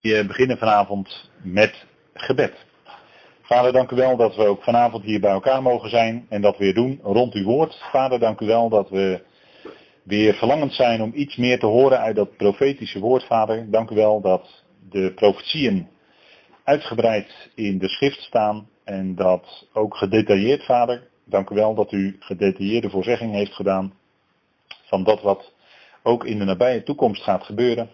We beginnen vanavond met gebed. Vader, dank u wel dat we ook vanavond hier bij elkaar mogen zijn en dat weer doen rond uw woord. Vader, dank u wel dat we weer verlangend zijn om iets meer te horen uit dat profetische woord, Vader. Dank u wel dat de profetieën uitgebreid in de schrift staan en dat ook gedetailleerd, Vader. Dank u wel dat u gedetailleerde voorzegging heeft gedaan van dat wat ook in de nabije toekomst gaat gebeuren.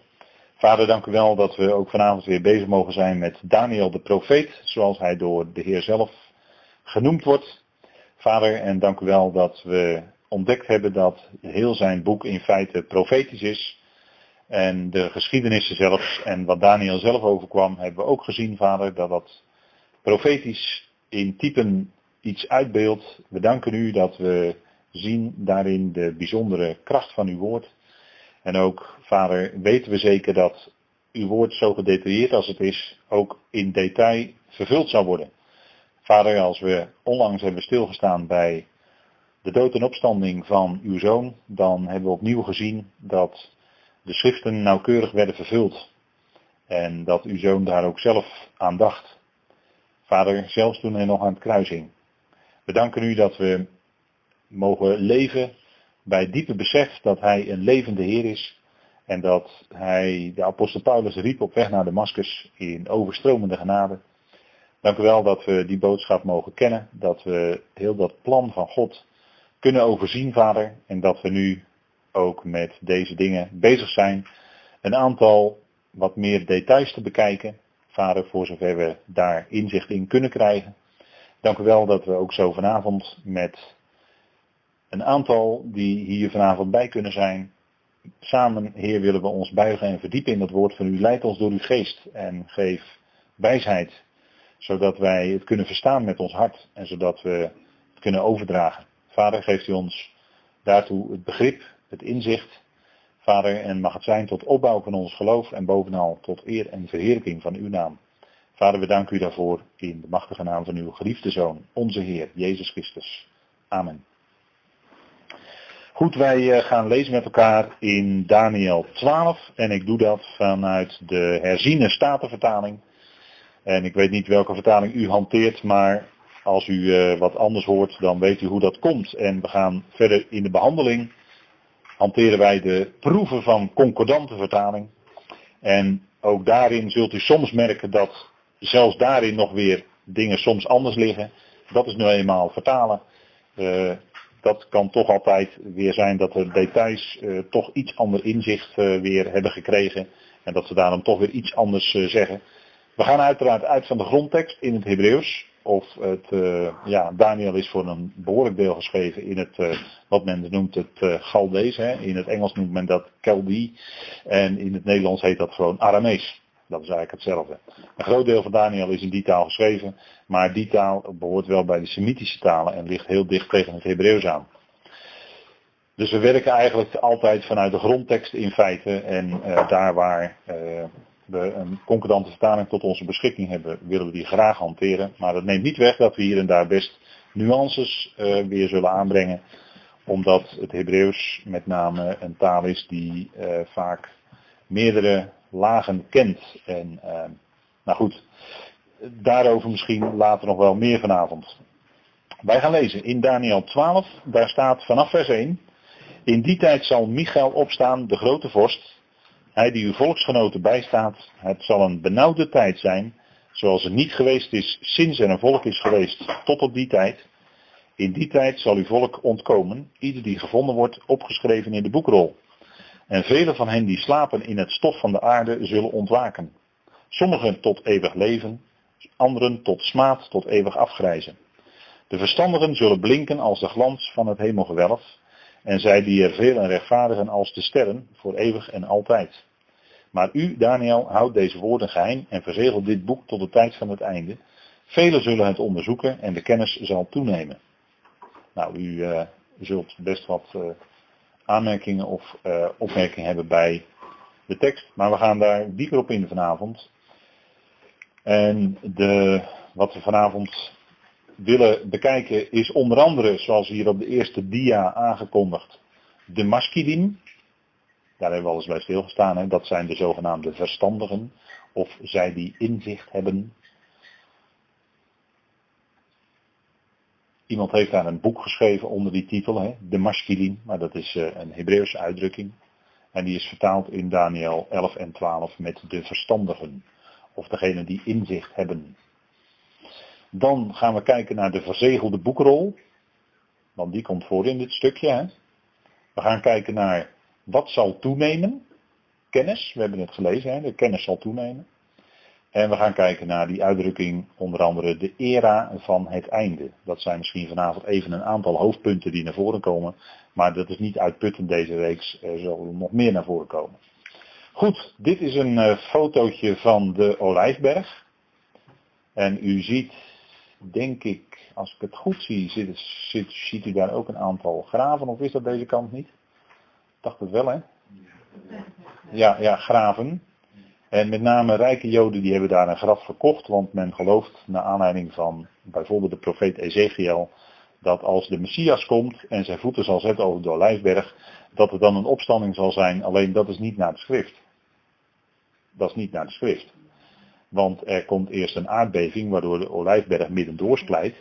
Vader, dank u wel dat we ook vanavond weer bezig mogen zijn met Daniel de profeet, zoals hij door de Heer zelf genoemd wordt. Vader, en dank u wel dat we ontdekt hebben dat heel zijn boek in feite profetisch is. En de geschiedenissen zelfs en wat Daniel zelf overkwam, hebben we ook gezien, Vader, dat dat profetisch in typen iets uitbeeldt. We danken u dat we zien daarin de bijzondere kracht van uw woord. En ook, vader, weten we zeker dat uw woord zo gedetailleerd als het is, ook in detail vervuld zal worden. Vader, als we onlangs hebben stilgestaan bij de dood en opstanding van uw zoon, dan hebben we opnieuw gezien dat de schriften nauwkeurig werden vervuld. En dat uw zoon daar ook zelf aan dacht. Vader, zelfs toen hij nog aan het kruis hing. We danken u dat we mogen leven bij diepe besef dat hij een levende Heer is en dat hij, de apostel Paulus riep op weg naar Damascus in overstromende genade. Dank u wel dat we die boodschap mogen kennen, dat we heel dat plan van God kunnen overzien, vader, en dat we nu ook met deze dingen bezig zijn. Een aantal wat meer details te bekijken, vader, voor zover we daar inzicht in kunnen krijgen. Dank u wel dat we ook zo vanavond met een aantal die hier vanavond bij kunnen zijn. Samen, Heer, willen we ons buigen en verdiepen in dat woord van u. Leid ons door uw geest en geef wijsheid, zodat wij het kunnen verstaan met ons hart en zodat we het kunnen overdragen. Vader, geeft u ons daartoe het begrip, het inzicht. Vader, en mag het zijn tot opbouw van ons geloof en bovenal tot eer en verheerlijking van uw naam. Vader, we danken u daarvoor in de machtige naam van uw geliefde Zoon, onze Heer, Jezus Christus. Amen. Goed, wij eh, gaan lezen met elkaar in Daniel 12 en ik doe dat vanuit de herziene statenvertaling. En ik weet niet welke vertaling u hanteert, maar als u uh, wat anders hoort, dan weet u hoe dat komt. En we gaan verder in de behandeling. Hanteren wij de proeven van concordante vertaling. En ook daarin zult u soms merken dat zelfs daarin nog weer dingen soms anders liggen. Dat is nu eenmaal vertalen. Uh, dat kan toch altijd weer zijn dat de details uh, toch iets ander inzicht uh, weer hebben gekregen. En dat ze daarom toch weer iets anders uh, zeggen. We gaan uiteraard uit van de grondtekst in het Hebreeuws. Of het, ja, Daniel is voor een behoorlijk deel geschreven in het, wat men noemt het Galdees. Hè. In het Engels noemt men dat Keldi. En in het Nederlands heet dat gewoon Aramees. Dat is eigenlijk hetzelfde. Een groot deel van Daniel is in die taal geschreven, maar die taal behoort wel bij de Semitische talen en ligt heel dicht tegen het Hebreeuws aan. Dus we werken eigenlijk altijd vanuit de grondtekst in feite en uh, daar waar uh, we een concordante vertaling tot onze beschikking hebben, willen we die graag hanteren. Maar dat neemt niet weg dat we hier en daar best nuances uh, weer zullen aanbrengen, omdat het Hebreeuws met name een taal is die vaak meerdere lagen kent. En uh, nou goed, daarover misschien later nog wel meer vanavond. Wij gaan lezen in Daniel 12, daar staat vanaf vers 1. In die tijd zal Michael opstaan, de grote vorst, hij die uw volksgenoten bijstaat. Het zal een benauwde tijd zijn, zoals het niet geweest is sinds er een volk is geweest tot op die tijd. In die tijd zal uw volk ontkomen, ieder die gevonden wordt, opgeschreven in de boekrol. En vele van hen die slapen in het stof van de aarde zullen ontwaken. Sommigen tot eeuwig leven, anderen tot smaad, tot eeuwig afgrijzen. De verstandigen zullen blinken als de glans van het hemelgewelf, en zij die er veel en rechtvaardigen als de sterren, voor eeuwig en altijd. Maar u, Daniel, houdt deze woorden geheim en verzegelt dit boek tot de tijd van het einde. Velen zullen het onderzoeken en de kennis zal toenemen. Nou, u uh, zult best wat uh, aanmerkingen of uh, opmerkingen hebben bij de tekst. Maar we gaan daar dieper op in vanavond. En de, wat we vanavond willen bekijken is onder andere, zoals hier op de eerste dia aangekondigd, de Maskidim. Daar hebben we al eens bij stilgestaan. Hè? Dat zijn de zogenaamde verstandigen. Of zij die inzicht hebben. Iemand heeft daar een boek geschreven onder die titel, hè? de Maskilin, maar dat is uh, een Hebreeuwse uitdrukking. En die is vertaald in Daniel 11 en 12 met de verstandigen. Of degene die inzicht hebben. Dan gaan we kijken naar de verzegelde boekrol. Want die komt voor in dit stukje. Hè? We gaan kijken naar wat zal toenemen. Kennis, we hebben het gelezen, hè? de kennis zal toenemen. En we gaan kijken naar die uitdrukking, onder andere de era van het einde. Dat zijn misschien vanavond even een aantal hoofdpunten die naar voren komen. Maar dat is niet uitputtend deze reeks, er zal nog meer naar voren komen. Goed, dit is een uh, fotootje van de Olijfberg. En u ziet, denk ik, als ik het goed zie, zit, zit, ziet u daar ook een aantal graven. Of is dat deze kant niet? Ik dacht het wel, hè? Ja, ja, graven. En met name rijke joden die hebben daar een graf verkocht, want men gelooft naar aanleiding van bijvoorbeeld de profeet Ezekiel, dat als de Messias komt en zijn voeten zal zetten over de Olijfberg, dat er dan een opstanding zal zijn, alleen dat is niet naar de schrift. Dat is niet naar de schrift. Want er komt eerst een aardbeving waardoor de Olijfberg midden doorsplijt.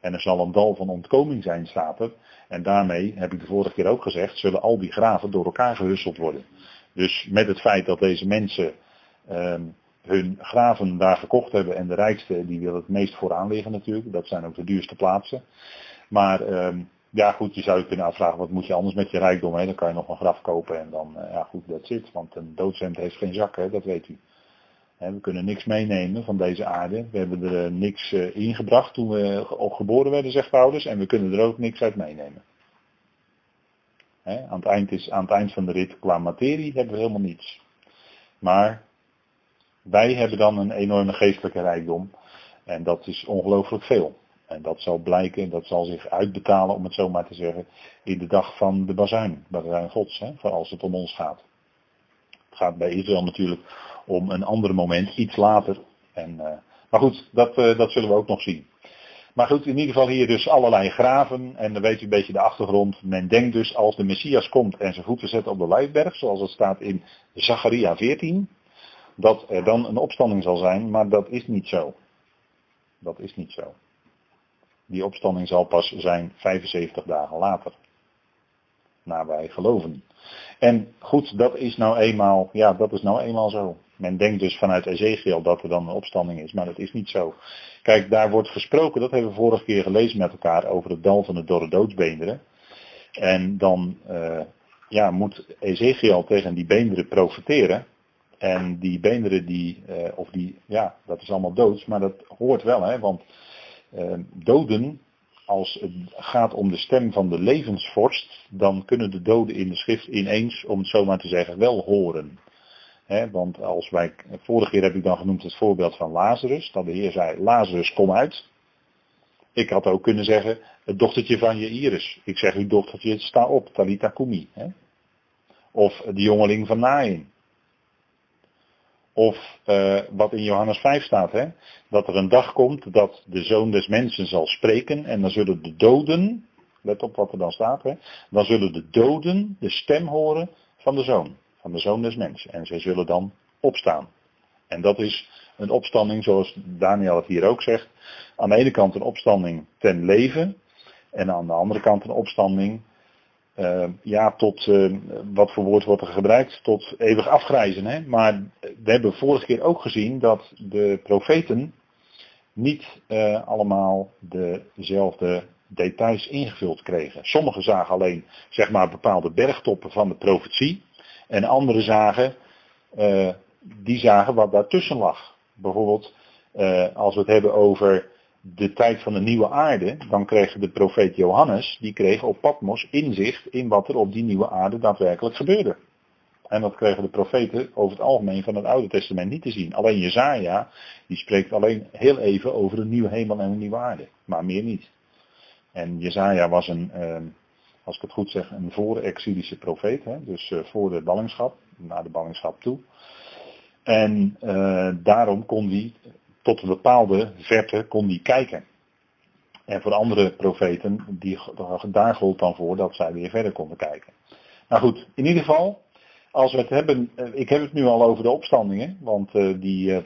En er zal een dal van ontkoming zijn, staat er. En daarmee, heb ik de vorige keer ook gezegd, zullen al die graven door elkaar gehusseld worden. Dus met het feit dat deze mensen hun graven daar gekocht hebben en de rijkste die wil het meest vooraan liggen natuurlijk. Dat zijn ook de duurste plaatsen. Maar ehm, ja goed, je zou je kunnen afvragen wat moet je anders met je rijkdom. Hè? Dan kan je nog een graf kopen en dan, uh, ja goed, dat zit. Want een doodzend heeft geen zak, hè? dat weet u. we kunnen niks meenemen van deze aarde. We hebben er uh, niks uh, ingebracht toen we geboren werden, zegt Paulus. En we kunnen er ook niks uit meenemen. aan, het eind is, aan het eind van de rit qua materie hebben we helemaal niets. Maar wij hebben dan een enorme geestelijke rijkdom. En dat is ongelooflijk veel. En dat zal blijken, dat zal zich uitbetalen, om het zo maar te zeggen, in de dag van de bazuin, bazuin gods, hè, voor als het om ons gaat. Het gaat bij Israël natuurlijk om een ander moment, iets later. En, uh, maar goed, dat, uh, dat zullen we ook nog zien. Maar goed, in ieder geval hier dus allerlei graven. En dan weet u een beetje de achtergrond. Men denkt dus als de Messias komt en zijn voeten zet op de Lijfberg, zoals het staat in Zacharia 14 dat er dan een opstanding zal zijn, maar dat is niet zo. Dat is niet zo. Die opstanding zal pas zijn 75 dagen later. Naar wij geloven. En goed, dat is nou eenmaal, ja, dat is nou eenmaal zo. Men denkt dus vanuit Ezekiel dat er dan een opstanding is, maar dat is niet zo. Kijk, daar wordt gesproken, dat hebben we vorige keer gelezen met elkaar, over het dal van de dorre doodsbeenderen. En dan uh, ja, moet Ezekiel tegen die beenderen profiteren. En die beenderen die, uh, of die, ja, dat is allemaal doods, maar dat hoort wel, hè, want uh, doden, als het gaat om de stem van de levensvorst, dan kunnen de doden in de schrift ineens, om het zo maar te zeggen, wel horen. Want als wij, vorige keer heb ik dan genoemd het voorbeeld van Lazarus, dat de Heer zei, Lazarus kom uit. Ik had ook kunnen zeggen, het dochtertje van je Iris. Ik zeg, uw dochtertje, sta op, Talita Kumi. Of de jongeling van Nain. Of uh, wat in Johannes 5 staat, hè? dat er een dag komt dat de zoon des mensen zal spreken en dan zullen de doden, let op wat er dan staat, hè? dan zullen de doden de stem horen van de zoon, van de zoon des mensen. En zij zullen dan opstaan. En dat is een opstanding, zoals Daniel het hier ook zegt, aan de ene kant een opstanding ten leven en aan de andere kant een opstanding uh, ja, tot, uh, wat voor woord wordt er gebruikt? Tot eeuwig afgrijzen. Hè? Maar we hebben vorige keer ook gezien dat de profeten niet uh, allemaal dezelfde details ingevuld kregen. Sommigen zagen alleen zeg maar, bepaalde bergtoppen van de profetie. En anderen zagen, die zagen wat daartussen lag. Bijvoorbeeld als we het hebben over de tijd van de nieuwe aarde, dan kreeg de profeet Johannes, die kreeg op Patmos inzicht in wat er op die nieuwe aarde daadwerkelijk gebeurde. En dat kregen de profeten over het algemeen van het Oude Testament niet te zien. Alleen Jezaja, die spreekt alleen heel even over een nieuwe hemel en een nieuwe aarde. Maar meer niet. En Jezaja was een, eh, als ik het goed zeg, een voor-exilische profeet. Dus eh, voor de ballingschap, naar de ballingschap toe. En uh, daarom kon hij tot een bepaalde verte kon die kijken. En voor andere profeten, die, daar gold dan voor dat zij weer verder konden kijken. Nou goed, in ieder geval, als we het hebben, eh, ik heb het nu al over de opstandingen, want uh, die uh,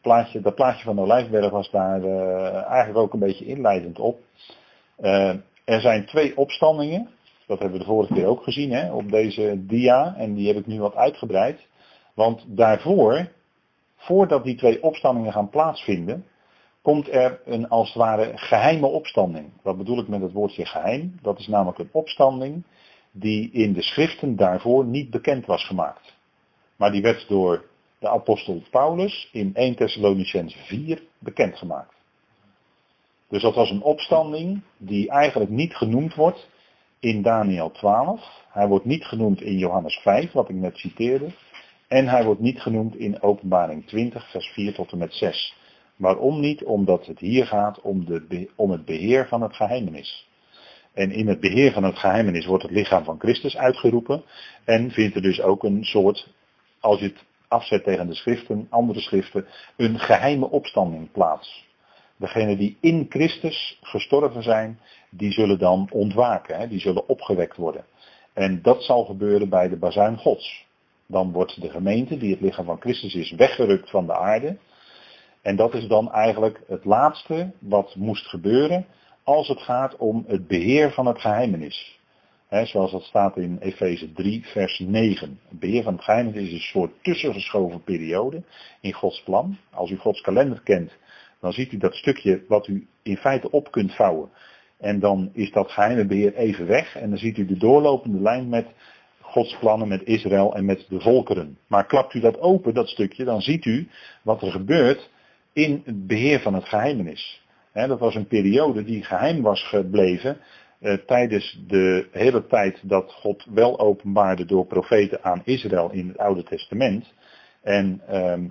plaatje, dat plaatje van de Olijfberg was daar eigenlijk ook een beetje inleidend op. er zijn twee opstandingen, dat hebben we de vorige keer ook gezien hè, op deze dia, en die heb ik nu wat uitgebreid. Want daarvoor, voordat die twee opstandingen gaan plaatsvinden, komt er een als het ware geheime opstanding. Wat bedoel ik met het woordje geheim? Dat is namelijk een opstanding die in de schriften daarvoor niet bekend was gemaakt. Maar die werd door de apostel Paulus in 1 Thessalonicense 4 bekendgemaakt. Dus dat was een opstanding die eigenlijk niet genoemd wordt in Daniel 12. Hij wordt niet genoemd in Johannes 5, wat ik net citeerde. En hij wordt niet genoemd in Openbaring 20, vers 4 tot en met 6. Waarom niet? Omdat het hier gaat om, de, om het beheer van het geheimenis. En in het beheer van het geheimenis wordt het lichaam van Christus uitgeroepen. En vindt er dus ook een soort, als je het afzet tegen de schriften, andere schriften, een geheime opstanding plaats. Degenen die in Christus gestorven zijn, die zullen dan ontwaken, hè? die zullen opgewekt worden. En dat zal gebeuren bij de bazuin Gods. Dan wordt de gemeente, die het lichaam van Christus is, weggerukt van de aarde. En dat is dan eigenlijk het laatste wat moest gebeuren als het gaat om het beheer van het geheimenis. He, zoals dat staat in Efeze 3, vers 9. Het beheer van het geheimenis is een soort tussengeschoven periode in Gods plan. Als u Gods kalender kent, dan ziet u dat stukje wat u in feite op kunt vouwen. En dan is dat geheime beheer even weg. En dan ziet u de doorlopende lijn met Gods plannen met Israël en met de volkeren. Maar klapt u dat open, dat stukje, dan ziet u wat er gebeurt in het beheer van het geheimenis dat was een periode die geheim was gebleven eh, tijdens de hele tijd dat God wel openbaarde door profeten aan Israël in het Oude Testament. En ehm,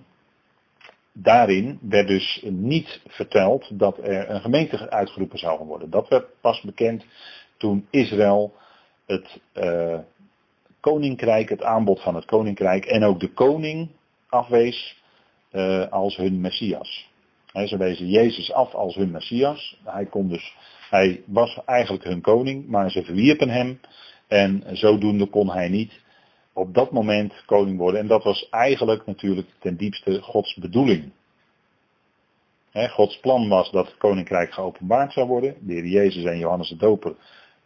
daarin werd dus niet verteld dat er een gemeente uitgeroepen zou worden. Dat werd pas bekend toen Israël het uh, koninkrijk, het aanbod van het koninkrijk en ook de koning afwees uh, als hun Messias ze wezen Jezus af als hun Messias. Hij, kon dus, hij was eigenlijk hun koning, maar ze verwierpen hem. En zodoende kon hij niet op dat moment koning worden. En dat was eigenlijk natuurlijk ten diepste Gods bedoeling. Gods plan was dat het koninkrijk geopenbaard zou worden. De heer Jezus en Johannes de Doper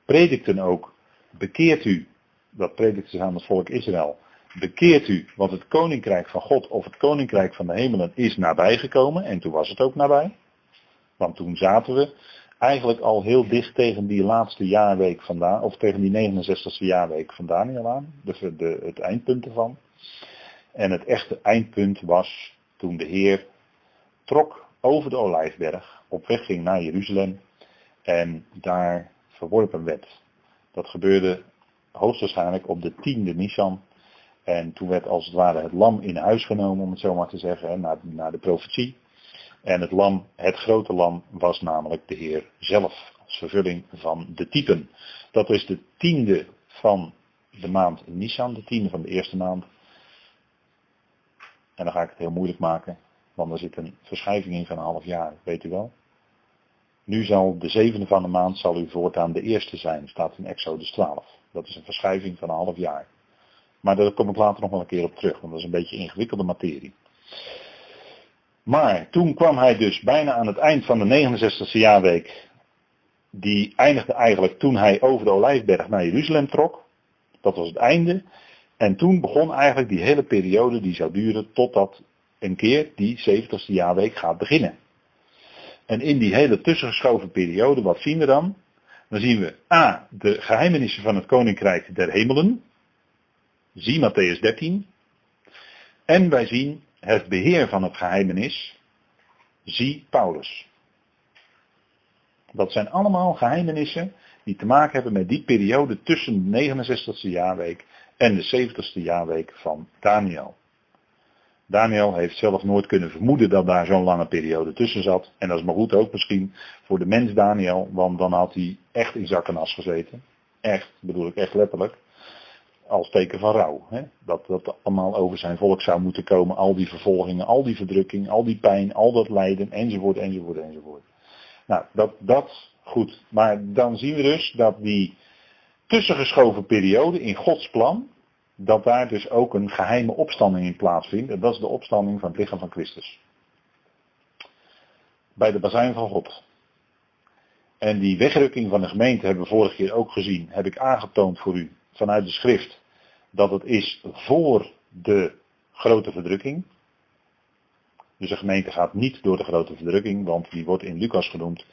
predikten ook, bekeert u, dat predikten ze aan het volk Israël, bekeert u, want het koninkrijk van God of het koninkrijk van de hemelen is nabijgekomen. En toen was het ook nabij. Want toen zaten we eigenlijk al heel dicht tegen die laatste jaarweek vandaan, of tegen die 69ste jaarweek van Daniel aan, de, de, het eindpunt ervan. En het echte eindpunt was toen de Heer trok over de Olijfberg, op weg ging naar Jeruzalem en daar verworpen werd. Dat gebeurde hoogstwaarschijnlijk op de tiende Nisan en toen werd als het ware het lam in huis genomen, om het zo maar te zeggen, naar, naar de profetie. En het lam, het grote lam, was namelijk de Heer zelf, als vervulling van de typen. Dat is de tiende van de maand Nisan, de tiende van de eerste maand. En dan ga ik het heel moeilijk maken, want er zit een verschuiving in van een half jaar, weet u wel. Nu zal de zevende van de maand zal u voortaan de eerste zijn, staat in Exodus 12. Dat is een verschuiving van een half jaar. Maar daar kom ik later nog wel een keer op terug, want dat is een beetje ingewikkelde materie. Maar toen kwam hij dus bijna aan het eind van de 69e jaarweek. Die eindigde eigenlijk toen hij over de Olijfberg naar Jeruzalem trok. Dat was het einde. En toen begon eigenlijk die hele periode die zou duren totdat een keer die 70ste jaarweek gaat beginnen. En in die hele tussengeschoven periode, wat zien we dan? Dan zien we A, de geheimenissen van het Koninkrijk der Hemelen. Zie Matthäus 13. En wij zien het beheer van het geheimenis. Zie Paulus. Dat zijn allemaal geheimenissen die te maken hebben met die periode tussen de 69ste jaarweek en de 70ste jaarweek van Daniel. Daniel heeft zelf nooit kunnen vermoeden dat daar zo'n lange periode tussen zat. En dat is maar goed ook misschien voor de mens Daniel, want dan had hij echt in zak en as gezeten. Echt, bedoel ik echt letterlijk als teken van rouw. Hè? Dat dat allemaal over zijn volk zou moeten komen. Al die vervolgingen, al die verdrukking, al die pijn, al dat lijden, enzovoort, enzovoort, enzovoort. Nou, dat, dat goed. Maar dan zien we dus dat die tussengeschoven periode in Gods plan, dat daar dus ook een geheime opstanding in plaatsvindt. En dat is de opstanding van het lichaam van Christus. Bij de bazijn van God. En die wegrukking van de gemeente hebben we vorige keer ook gezien. Heb ik aangetoond voor u vanuit de schrift. Dat het is voor de grote verdrukking. Dus de gemeente gaat niet door de grote verdrukking. Want die wordt in Lucas genoemd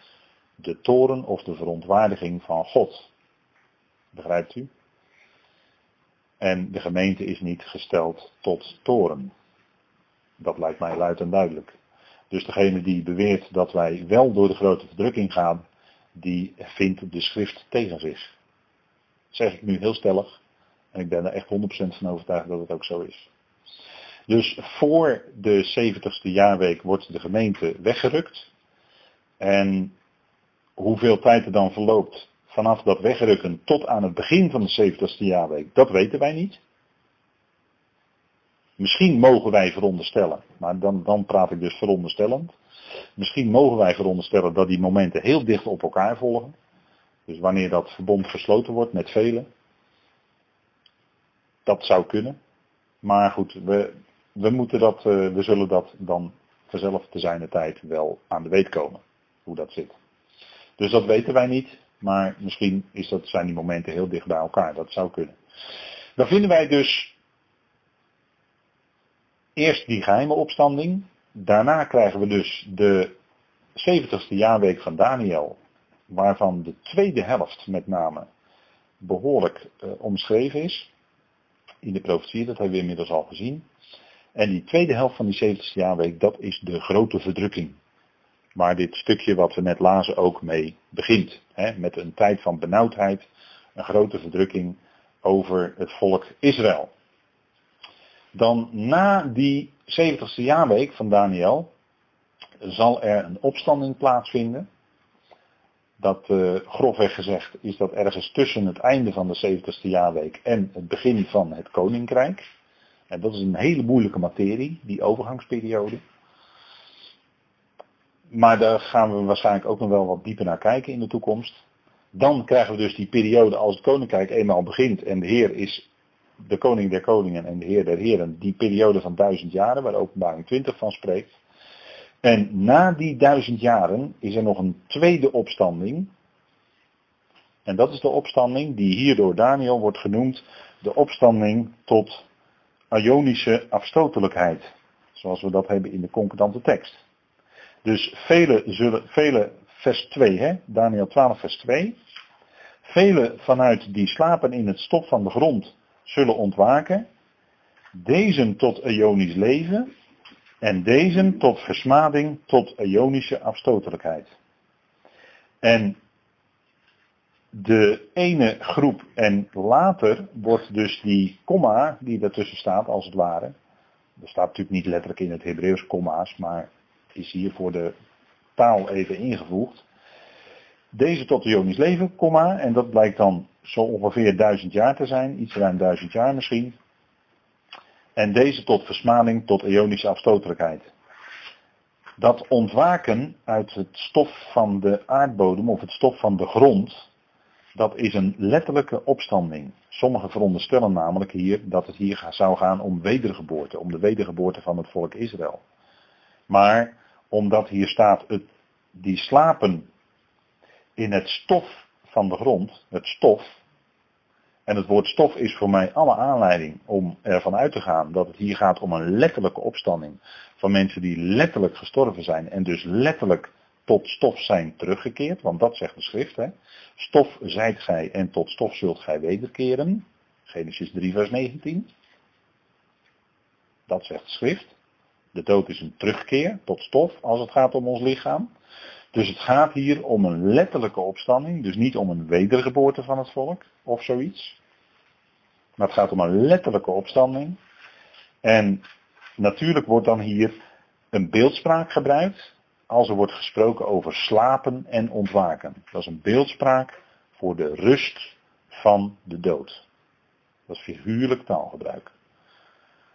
de toren of de verontwaardiging van God. Begrijpt u? En de gemeente is niet gesteld tot toren. Dat lijkt mij luid en duidelijk. Dus degene die beweert dat wij wel door de grote verdrukking gaan, die vindt de schrift tegen zich. Dat zeg ik nu heel stellig. En ik ben er echt 100% van overtuigd dat het ook zo is. Dus voor de 70ste jaarweek wordt de gemeente weggerukt. En hoeveel tijd er dan verloopt vanaf dat wegrukken tot aan het begin van de 70ste jaarweek, dat weten wij niet. Misschien mogen wij veronderstellen, maar dan, dan praat ik dus veronderstellend. Misschien mogen wij veronderstellen dat die momenten heel dicht op elkaar volgen. Dus wanneer dat verbond gesloten wordt met velen. Dat zou kunnen. Maar goed, we, we, moeten dat, eh, we zullen dat dan vanzelf te zijn de tijd wel aan de weet komen. Hoe dat zit. Dus dat weten wij niet. Maar misschien is dat, zijn die momenten heel dicht bij elkaar. Dat zou kunnen. Dan vinden wij dus eerst die geheime opstanding. Daarna krijgen we dus de 70ste jaarweek van Daniel. Waarvan de tweede helft met name behoorlijk uh, omschreven is. In de profetie, dat hebben we inmiddels al gezien. En die tweede helft van die 70ste jaarweek, dat is de grote verdrukking waar dit stukje wat we net lazen ook mee begint. Hè, met een tijd van benauwdheid, een grote verdrukking over het volk Israël. Dan na die 70ste jaarweek van Daniel zal er een opstanding plaatsvinden. Dat uh, grofweg gezegd is dat ergens tussen het einde van de 70ste jaarweek en het begin van het koninkrijk. En dat is een hele moeilijke materie, die overgangsperiode. Maar daar gaan we waarschijnlijk ook nog wel wat dieper naar kijken in de toekomst. Dan krijgen we dus die periode als het koninkrijk eenmaal begint en de Heer is de koning der koningen en de Heer der heren. Die periode van duizend jaren waar openbaring 20 van spreekt. En na die duizend jaren is er nog een tweede opstanding. En dat is de opstanding die hier door Daniel wordt genoemd. De opstanding tot Ionische afstotelijkheid. Zoals we dat hebben in de concordante tekst. Dus vele zullen, vele, vers 2, hè, Daniel 12, vers 2. Vele vanuit die slapen in het stof van de grond zullen ontwaken. Deze tot Ionisch leven. En deze tot versmading, tot Ionische afstotelijkheid. En de ene groep en later wordt dus die komma die daartussen staat, als het ware. Er staat natuurlijk niet letterlijk in het Hebreeuws komma's, maar is hier voor de taal even ingevoegd. Deze tot de leven, en dat blijkt dan zo ongeveer duizend jaar te zijn, iets ruim duizend jaar misschien. En deze tot versmaling, tot Ionische afstotelijkheid. Dat ontwaken uit het stof van de aardbodem of het stof van de grond, dat is een letterlijke opstanding. Sommigen veronderstellen namelijk hier dat het hier zou gaan om wedergeboorte, om de wedergeboorte van het volk Israël. Maar omdat hier staat, het, die slapen in het stof van de grond, het stof. En het woord stof is voor mij alle aanleiding om ervan uit te gaan dat het hier gaat om een letterlijke opstanding van mensen die letterlijk gestorven zijn en dus letterlijk tot stof zijn teruggekeerd, want dat zegt de schrift. Hè? Stof zijt gij en tot stof zult gij wederkeren. Genesis 3 vers 19. Dat zegt de schrift. De dood is een terugkeer tot stof als het gaat om ons lichaam. Dus het gaat hier om een letterlijke opstanding, dus niet om een wedergeboorte van het volk of zoiets. Maar het gaat om een letterlijke opstanding. En natuurlijk wordt dan hier een beeldspraak gebruikt als er wordt gesproken over slapen en ontwaken. Dat is een beeldspraak voor de rust van de dood. Dat is figuurlijk taalgebruik.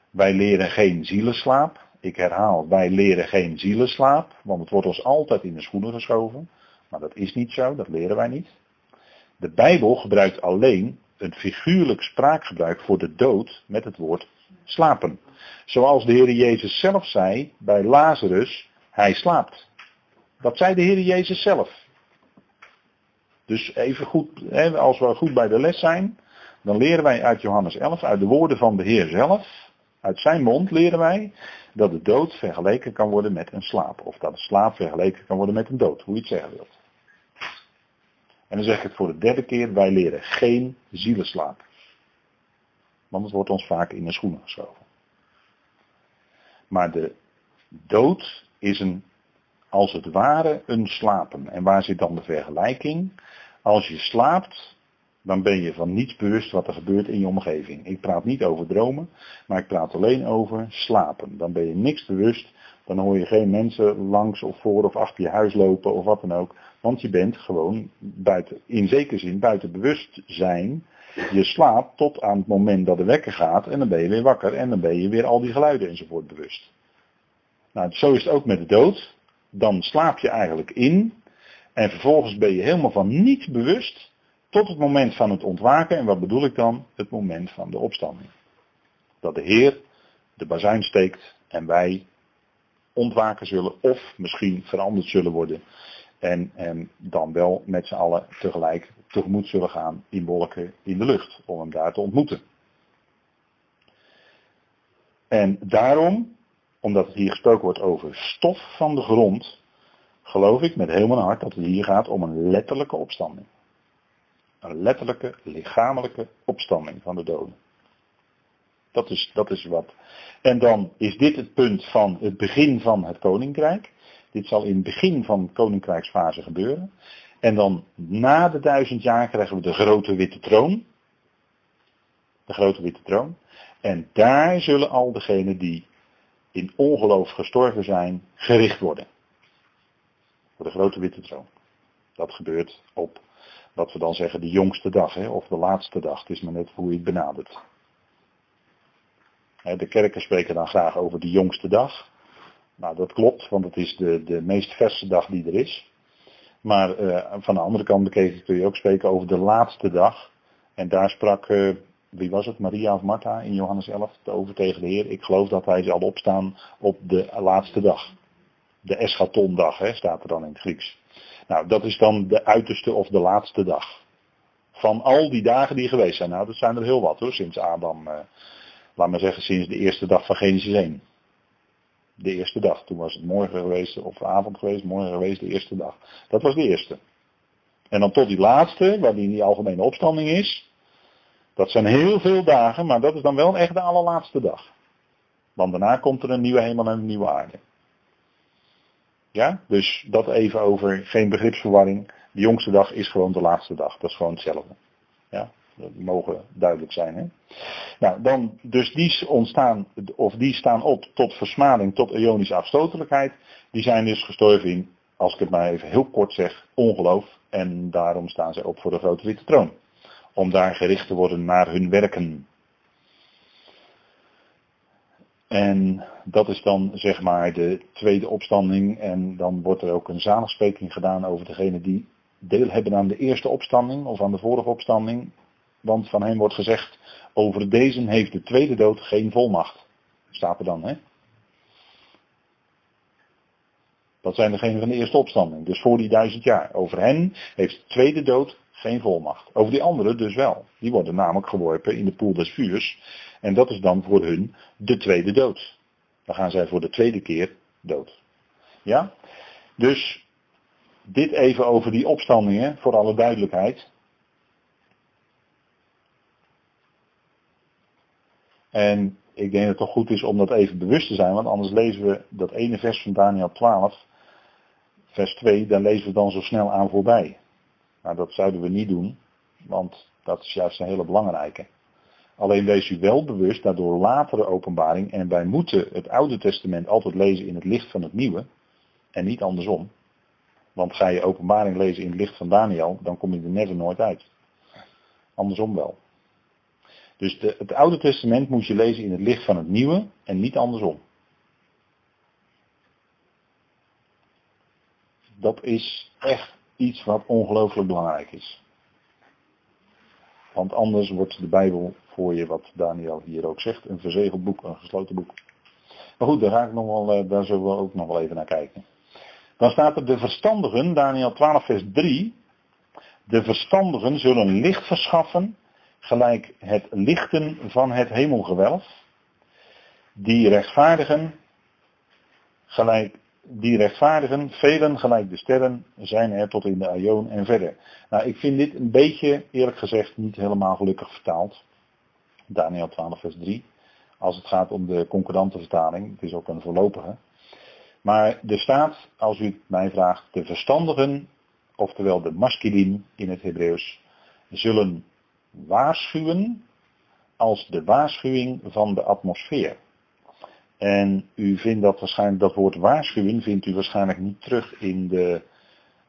Wij leren geen zielenslaap. Ik herhaal, wij leren geen zielenslaap, want het wordt ons altijd in de schoenen geschoven. Maar dat is niet zo, dat leren wij niet. De Bijbel gebruikt alleen een figuurlijk spraakgebruik voor de dood met het woord slapen. Zoals de Heer Jezus zelf zei bij Lazarus, hij slaapt. Dat zei de Heer Jezus zelf. Dus even goed, als we goed bij de les zijn, dan leren wij uit Johannes 11, uit de woorden van de Heer zelf, uit zijn mond leren wij dat de dood vergeleken kan worden met een slaap. Of dat de slaap vergeleken kan worden met een dood, hoe je het zeggen wilt. En dan zeg ik het voor de derde keer, wij leren geen zielenslaap. Want het wordt ons vaak in de schoenen geschoven. Maar de dood is een, als het ware een slapen. En waar zit dan de vergelijking? Als je slaapt, dan ben je van niets bewust wat er gebeurt in je omgeving. Ik praat niet over dromen, maar ik praat alleen over slapen. Dan ben je niks bewust, dan hoor je geen mensen langs of voor of achter je huis lopen of wat dan ook. Want je bent gewoon buiten, in zekere zin buiten bewustzijn. Je slaapt tot aan het moment dat de wekker gaat en dan ben je weer wakker en dan ben je weer al die geluiden enzovoort bewust. Nou, zo is het ook met de dood. Dan slaap je eigenlijk in en vervolgens ben je helemaal van niets bewust tot het moment van het ontwaken. En wat bedoel ik dan? Het moment van de opstanding. Dat de Heer de bazuin steekt en wij ontwaken zullen of misschien veranderd zullen worden. En, dan wel met z'n allen tegelijk tegemoet zullen gaan in wolken in de lucht. Om hem daar te ontmoeten. En daarom, omdat het hier gesproken wordt over stof van de grond, geloof ik met heel mijn hart dat het hier gaat om een letterlijke opstanding. Een letterlijke, lichamelijke opstanding van de doden. Dat is, dat is wat. En dan is dit het punt van het begin van het koninkrijk. Dit zal in het begin van de koninkrijksfase gebeuren. En dan na de duizend jaar krijgen we de grote witte troon. De grote witte troon. En daar zullen al degenen die in ongeloof gestorven zijn, gericht worden. Voor de grote witte troon. Dat gebeurt op wat we dan zeggen de jongste dag, hè, of de laatste dag. Het is maar net hoe je het benadert. De kerken spreken dan graag over de jongste dag. Nou, dat klopt, want het is de, de meest verse dag die er is. Maar uh, van de andere kant bekeken kun je ook spreken over de laatste dag. En daar sprak, uh, wie was het, Maria of Martha in Johannes 11 over tegen de Heer. Ik geloof dat hij zal opstaan op de laatste dag. De eschatondag, hè, staat er dan in het Grieks. Nou, dat is dan de uiterste of de laatste dag. Van al die dagen die geweest zijn. Nou, dat zijn er heel wat hoor, sinds Adam, uh, laat maar zeggen, sinds de eerste dag van Genesis 1. De eerste dag. Toen was het morgen geweest, of avond geweest, morgen geweest, de eerste dag. Dat was de eerste. En dan tot die laatste, waar die in die algemene opstanding is. Dat zijn heel veel dagen, maar dat is dan wel echt de allerlaatste dag. Want daarna komt er een nieuwe hemel en een nieuwe aarde. Ja, dus dat even over geen begripsverwarring. De jongste dag is gewoon de laatste dag. Dat is gewoon hetzelfde. Ja, dat mogen duidelijk zijn. Hè? Nou, dan, dus die ontstaan, of die staan op tot versmading, tot ionische afstotelijkheid. Die zijn dus gestorven in, als ik het maar even heel kort zeg, ongeloof. En daarom staan zij op voor de grote witte troon. Om daar gericht te worden naar hun werken. En dat is dan zeg maar de tweede opstanding. En dan wordt er ook een zaligspreking gedaan over degene die deel hebben aan de eerste opstanding of aan de vorige opstanding. Want van hem wordt gezegd, over deze heeft de tweede dood geen volmacht. Staat er dan, hè? Dat zijn degenen van de eerste opstanding. Dus voor die duizend jaar. Over hen heeft de tweede dood geen volmacht. Over die anderen dus wel. Die worden namelijk geworpen in de poel des vuurs. En dat is dan voor hun de tweede dood. Dan gaan zij voor de tweede keer dood. Ja? Dus dit even over die opstandingen, voor alle duidelijkheid. En ik denk dat het toch goed is om dat even bewust te zijn, want anders lezen we dat ene vers van Daniel 12, vers 2, dan lezen we dan zo snel aan voorbij. Nou, dat zouden we niet doen, want dat is juist een hele belangrijke. Alleen wees u wel bewust dat door latere openbaring, en wij moeten het Oude Testament altijd lezen in het licht van het Nieuwe, en niet andersom. Want ga je openbaring lezen in het licht van Daniel, dan kom je er never nooit uit. Andersom wel. Dus de, het Oude Testament moet je lezen in het licht van het Nieuwe en niet andersom. Dat is echt iets wat ongelooflijk belangrijk is. Want anders wordt de Bijbel voor je, wat Daniel hier ook zegt, een verzegeld boek, een gesloten boek. Maar goed, daar, ga ik nog wel, eh, daar zullen we ook nog wel even naar kijken. Dan staat er de verstandigen, Daniel 12 vers 3. De verstandigen zullen licht verschaffen, gelijk het lichten van het hemelgewelf. Die rechtvaardigen, gelijk die rechtvaardigen, velen gelijk de sterren, zijn er tot in de Aion en verder. Nou, ik vind dit een beetje, eerlijk gezegd, niet helemaal gelukkig vertaald. Daniel 12, vers 3. Als het gaat om de concordante vertaling, het is ook een voorlopige. Maar er staat, als u mij vraagt, de verstandigen, oftewel de masculin in het Hebreeuws, zullen waarschuwen als de waarschuwing van de atmosfeer. En u vindt dat waarschijnlijk, dat woord waarschuwing vindt u waarschijnlijk niet terug in, de,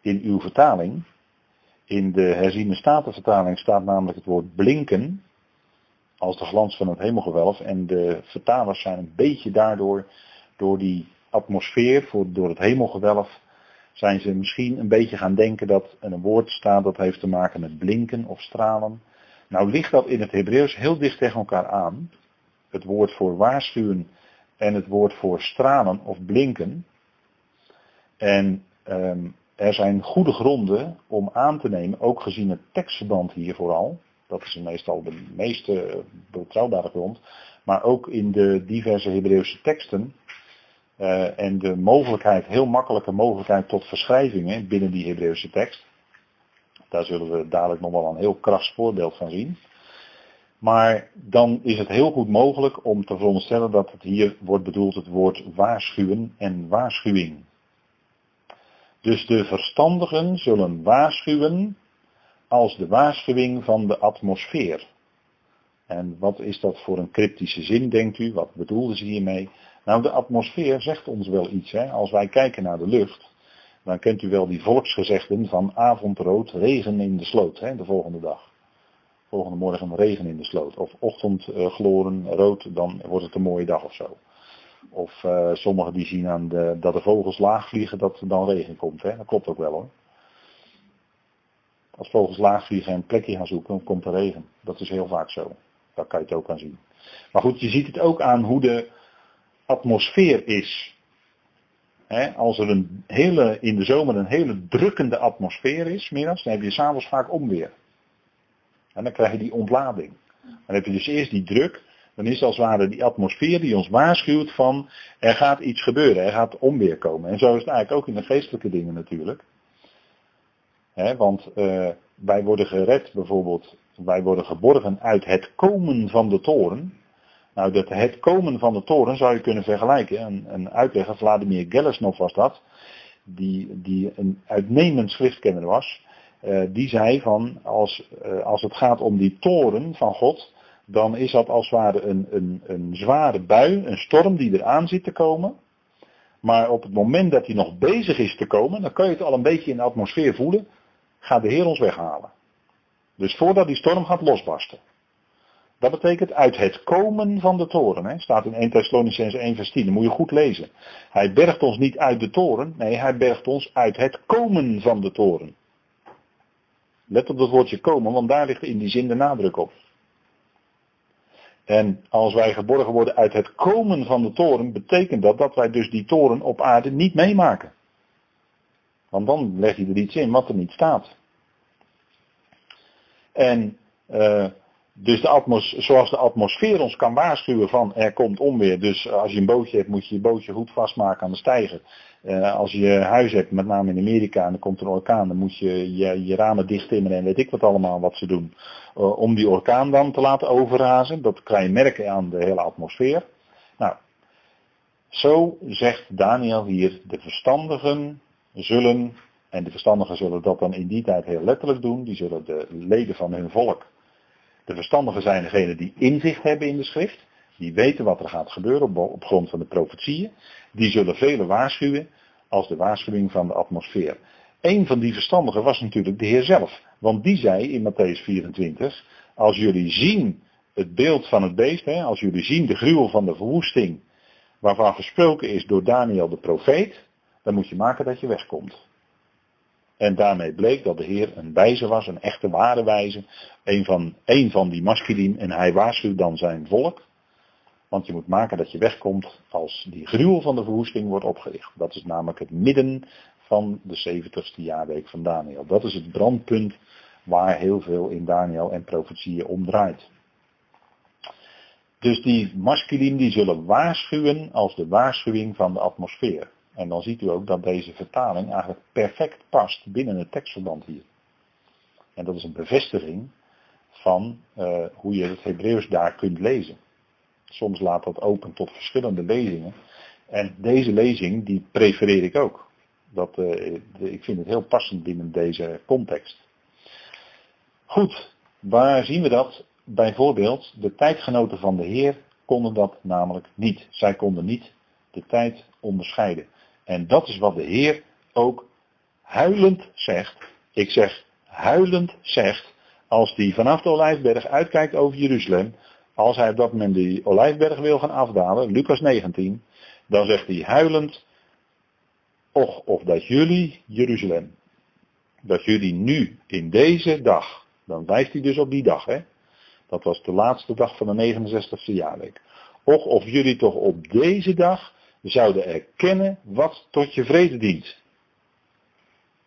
in uw vertaling. In de herziene statenvertaling staat namelijk het woord blinken als de glans van het hemelgewelf. En de vertalers zijn een beetje daardoor, door die atmosfeer, voor, door het hemelgewelf, zijn ze misschien een beetje gaan denken dat een woord staat dat heeft te maken met blinken of stralen. Nou ligt dat in het Hebreeuws heel dicht tegen elkaar aan. Het woord voor waarschuwen en het woord voor stralen of blinken. En um, er zijn goede gronden om aan te nemen, ook gezien het tekstverband hier vooral. Dat is meestal de meeste betrouwbare grond. Maar ook in de diverse Hebreeuwse teksten. Uh, en de mogelijkheid, heel makkelijke mogelijkheid tot verschrijvingen binnen die Hebreeuwse tekst. Daar zullen we dadelijk nog wel een heel krachtig voorbeeld van zien. Maar dan is het heel goed mogelijk om te veronderstellen dat het hier wordt bedoeld het woord waarschuwen en waarschuwing. Dus de verstandigen zullen waarschuwen als de waarschuwing van de atmosfeer. En wat is dat voor een cryptische zin, denkt u? Wat bedoelden ze hiermee? Nou, de atmosfeer zegt ons wel iets. Hè? Als wij kijken naar de lucht, dan kent u wel die volksgezegden van avondrood, regen in de sloot, hè, de volgende dag volgende morgen regen in de sloot. Of ochtendgloren rood, dan wordt het een mooie dag of zo. Of uh, sommigen die zien aan de, dat de vogels laag vliegen, dat er dan regen komt. Hè? Dat klopt ook wel hoor. Als vogels laag vliegen en een plekje gaan zoeken, dan komt er regen. Dat is heel vaak zo. Daar kan je het ook aan zien. Maar goed, je ziet het ook aan hoe de atmosfeer is. als er een hele, in de zomer een hele drukkende atmosfeer is, middags, dan heb je s'avonds vaak onweer. En dan krijg je die ontlading. Dan heb je dus eerst die druk. Dan is als het ware die atmosfeer die ons waarschuwt van er gaat iets gebeuren, er gaat onweer komen. En zo is het eigenlijk ook in de geestelijke dingen natuurlijk. want uh, wij worden gered bijvoorbeeld, wij worden geborgen uit het komen van de toren. Nou, dat het komen van de toren zou je kunnen vergelijken. Een, een uitlegger, Vladimir Gelesnov was dat, die, die een uitnemend schriftkenner was. Uh, die zei van als, uh, als het gaat om die toren van God, dan is dat als het ware een, een, een zware bui, een storm die eraan zit te komen. Maar op het moment dat hij nog bezig is te komen, dan kan je het al een beetje in de atmosfeer voelen, gaat de Heer ons weghalen. Dus voordat die storm gaat losbarsten. Dat betekent uit het komen van de toren. Hè, staat in 1 Thessalonicense 1 vers 10. Dat moet je goed lezen. Hij bergt ons niet uit de toren. Nee, hij bergt ons uit het komen van de toren. Let op dat woordje komen, want daar ligt in die zin de nadruk op. En als wij geborgen worden uit het komen van de toren, betekent dat dat wij dus die toren op aarde niet meemaken. Want dan leg je er iets in wat er niet staat. En uh, dus de atmos, zoals de atmosfeer ons kan waarschuwen van er komt onweer. Dus als je een bootje hebt moet je je bootje goed vastmaken aan de stijger. Uh, als je huis hebt, met name in Amerika, en er komt een orkaan, dan moet je je, je ramen dicht timmeren en weet ik wat allemaal wat ze doen. Uh, om die orkaan dan te laten overrazen. Dat kan je merken aan de hele atmosfeer. Nou, zo zegt Daniel hier, de verstandigen zullen, en de verstandigen zullen dat dan in die tijd heel letterlijk doen, die zullen de leden van hun volk de verstandigen zijn degenen die inzicht hebben in de schrift. Die weten wat er gaat gebeuren op grond van de profetieën. Die zullen velen waarschuwen als de waarschuwing van de atmosfeer. Een van die verstandigen was natuurlijk de Heer zelf. Want die zei in Matthäus 24, als jullie zien het beeld van het beest, hè, als jullie zien de gruwel van de verwoesting, waarvan gesproken is door Daniel de profeet, dan moet je maken dat je wegkomt. En daarmee bleek dat de Heer een wijze was, een echte ware wijze. Een van, een van die masculien. En hij waarschuwt dan zijn volk. Want je moet maken dat je wegkomt als die gruwel van de verwoesting wordt opgericht. Dat is namelijk het midden van de 70ste jaarweek van Daniel. Dat is het brandpunt waar heel veel in Daniel en profetieën om draait. Dus die masculien die zullen waarschuwen als de waarschuwing van de atmosfeer. En dan ziet u ook dat deze vertaling eigenlijk perfect past binnen het tekstverband hier. En dat is een bevestiging van uh, hoe je het Hebreeuws daar kunt lezen. Soms laat dat open tot verschillende lezingen. En deze lezing die prefereer ik ook. Dat, uh, ik vind het heel passend binnen deze context. Goed, waar zien we dat? Bijvoorbeeld, de tijdgenoten van de Heer konden dat namelijk niet. Zij konden niet de tijd onderscheiden. En dat is wat de Heer ook huilend zegt. Ik zeg huilend zegt, als hij vanaf de Olijfberg uitkijkt over Jeruzalem, als hij op dat moment die Olijfberg wil gaan afdalen, Lucas 19, dan zegt hij huilend, och, of dat jullie, Jeruzalem, dat jullie nu in deze dag, dan wijst hij dus op die dag, hè. Dat was de laatste dag van de 69ste jaarweek. Och, of jullie toch op deze dag zouden erkennen wat tot je vrede dient.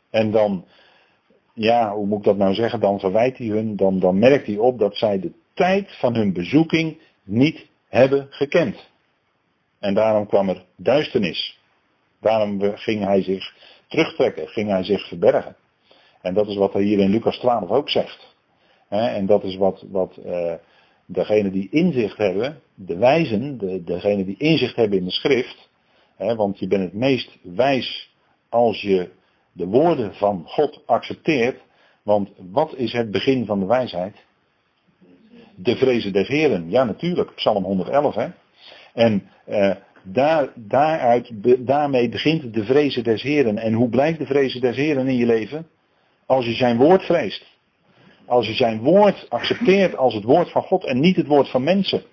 En dan, ja, hoe moet ik dat nou zeggen, dan verwijt hij hun, dan, dan merkt hij op dat zij de tijd van hun bezoeking niet hebben gekend. En daarom kwam er duisternis. Daarom ging hij zich terugtrekken, ging hij zich verbergen. En dat is wat hij hier in Lucas 12 ook zegt. En dat is wat, wat uh, degenen die inzicht hebben, de wijzen, de, degenen die inzicht hebben in de schrift, want je bent het meest wijs als je de woorden van God accepteert, want wat is het begin van de wijsheid? De vrezen des Heren, ja natuurlijk, Psalm 111 hè. En uh, daar, daaruit, daarmee begint de vrezen des Heren. En hoe blijft de vrezen des Heren in je leven? Als je zijn woord vreest. Als je zijn woord accepteert als het woord van God en niet het woord van mensen.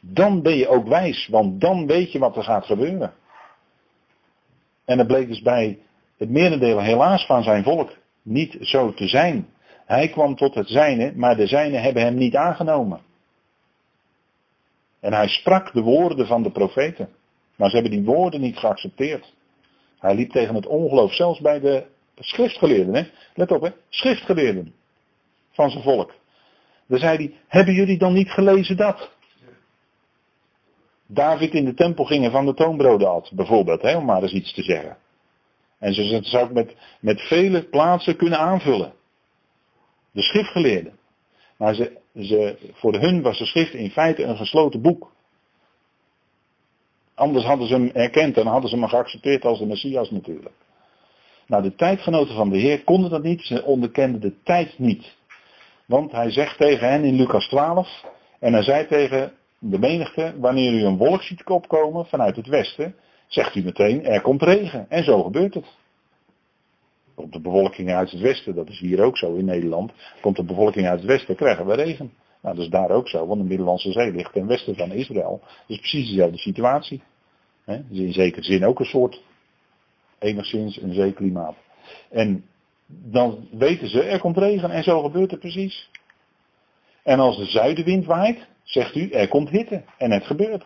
Dan ben je ook wijs, want dan weet je wat er gaat gebeuren. En dat bleek dus bij het merendeel helaas van zijn volk niet zo te zijn. Hij kwam tot het zijne, maar de zijne hebben hem niet aangenomen. En hij sprak de woorden van de profeten. Maar ze hebben die woorden niet geaccepteerd. Hij liep tegen het ongeloof, zelfs bij de schriftgeleerden, hè? let op, hè? schriftgeleerden van zijn volk. Dan zei hij, hebben jullie dan niet gelezen dat? David in de tempel ging van de toonbroden at, bijvoorbeeld, hè, om maar eens iets te zeggen. En ze zou ik met, met vele plaatsen kunnen aanvullen. De schriftgeleerden. Maar ze, ze, voor hun was de schrift in feite een gesloten boek. Anders hadden ze hem erkend en hadden ze hem geaccepteerd als de Messias natuurlijk. Nou, de tijdgenoten van de Heer konden dat niet, ze onderkenden de tijd niet. Want hij zegt tegen hen in Lucas 12, en hij zei tegen de menigte, wanneer u een wolk ziet opkomen vanuit het westen, zegt u meteen, er komt regen. En zo gebeurt het. Komt de bevolking uit het westen, dat is hier ook zo in Nederland, komt de bevolking uit het westen, krijgen we regen. Nou, dat is daar ook zo, want de Middellandse Zee ligt ten westen van Israël. Dat is precies dezelfde situatie. He, dus in zekere zin ook een soort enigszins een zeeklimaat. En dan weten ze, er komt regen en zo gebeurt het precies. En als de zuidenwind waait, zegt u, er komt hitte. En het gebeurt.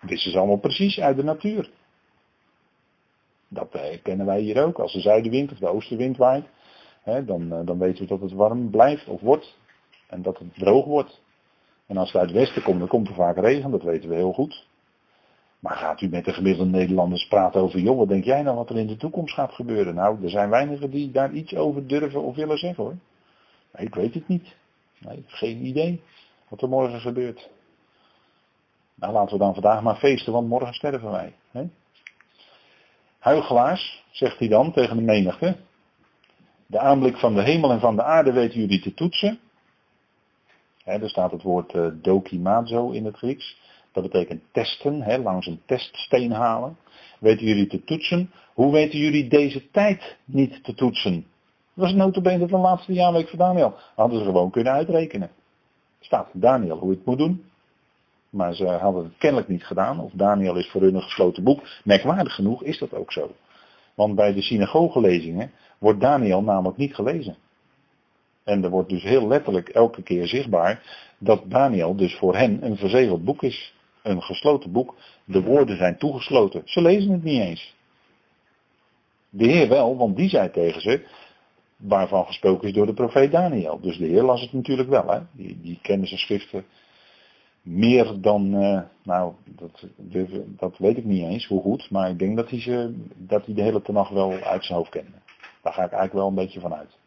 Dit is allemaal precies uit de natuur. Dat eh, kennen wij hier ook. Als de zuidenwind of de oostenwind waait, hè, dan, eh, dan weten we dat het warm blijft of wordt. En dat het droog wordt. En als het uit het westen komt, dan komt er vaak regen. Dat weten we heel goed. Maar gaat u met de gemiddelde Nederlanders praten over, joh, wat denk jij nou wat er in de toekomst gaat gebeuren? Nou, er zijn weinigen die daar iets over durven of willen zeggen hoor. Ik weet het niet. Nee, geen idee wat er morgen gebeurt. Nou, laten we dan vandaag maar feesten, want morgen sterven wij. Hè? Huigelaars, zegt hij dan tegen de menigte. De aanblik van de hemel en van de aarde weten jullie te toetsen. Er staat het woord uh, dokimazo in het Grieks. Dat betekent testen, hè, langs een teststeen halen. Weten jullie te toetsen? Hoe weten jullie deze tijd niet te toetsen? Dat was notabene de laatste jaarweek van Daniel. Hadden ze gewoon kunnen uitrekenen. Staat Daniel hoe het moet doen. Maar ze hadden het kennelijk niet gedaan. Of Daniel is voor hun een gesloten boek. Merkwaardig genoeg is dat ook zo. Want bij de synagogelezingen wordt Daniel namelijk niet gelezen. En er wordt dus heel letterlijk elke keer zichtbaar dat Daniel dus voor hen een verzegeld boek is. Een gesloten boek. De woorden zijn toegesloten. Ze lezen het niet eens. De Heer wel, want die zei tegen ze, waarvan gesproken is door de profeet Daniel. Dus de Heer las het natuurlijk wel. Hè? Die, die kende zijn schriften meer dan, uh, nou, dat, dat weet ik niet eens hoe goed, maar ik denk dat hij, ze, dat hij de hele tenag wel uit zijn hoofd kende. Daar ga ik eigenlijk wel een beetje van uit.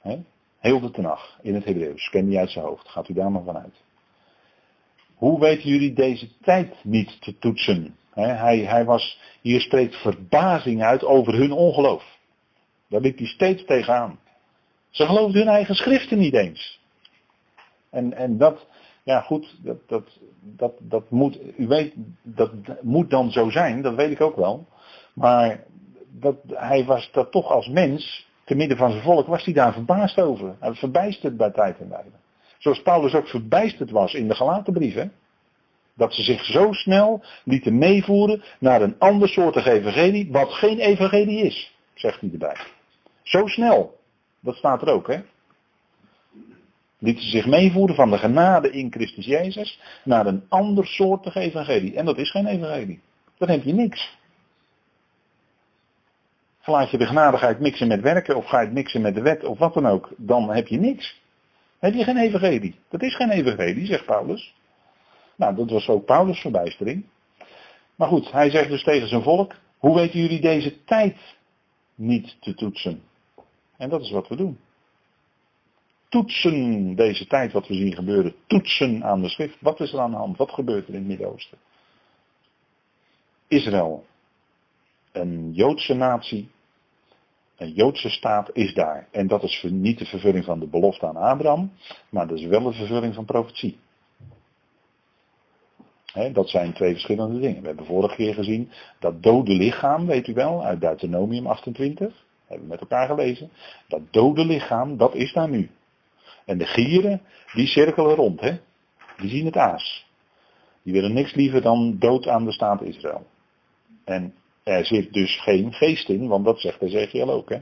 He? Heel de tenag in het Hebreeuws kende hij uit zijn hoofd. Gaat u daar maar vanuit. Hoe weten jullie deze tijd niet te toetsen? hij, hij was, hier spreekt verbazing uit over hun ongeloof. Daar liep hij steeds tegenaan. Ze geloofden hun eigen schriften niet eens. En, en dat, ja goed, dat, dat, dat, dat moet, u weet, dat moet dan zo zijn, dat weet ik ook wel. Maar dat, hij was dat toch als mens, te midden van zijn volk, was hij daar verbaasd over. Hij was verbijsterd bij tijd en wijle. Zoals Paulus ook verbijsterd was in de gelaten brieven. Dat ze zich zo snel lieten meevoeren naar een ander soortig evangelie, wat geen evangelie is, zegt hij erbij. Zo snel. Dat staat er ook, hè? Lieten zich meevoeren van de genade in Christus Jezus naar een ander soortig evangelie. En dat is geen evangelie. Dan heb je niks. Laat je de genadigheid mixen met werken of ga je het mixen met de wet of wat dan ook, dan heb je niks. Heb je geen evangelie. Dat is geen evangelie, zegt Paulus. Nou, dat was ook Paulus' verbijstering. Maar goed, hij zegt dus tegen zijn volk, hoe weten jullie deze tijd niet te toetsen? En dat is wat we doen. Toetsen deze tijd wat we zien gebeuren. Toetsen aan de schrift. Wat is er aan de hand? Wat gebeurt er in het Midden-Oosten? Israël. Een Joodse natie. Een Joodse staat is daar. En dat is niet de vervulling van de belofte aan Abraham. Maar dat is wel de vervulling van profetie. dat zijn twee verschillende dingen. We hebben vorige keer gezien dat dode lichaam, weet u wel, uit Deuteronomium 28 hebben we met elkaar gelezen. Dat dode lichaam, dat is daar nu. En de gieren, die cirkelen rond, hè. Die zien het aas. Die willen niks liever dan dood aan de staat Israël. En er zit dus geen geest in, want dat zegt Ezekiel ook, hè.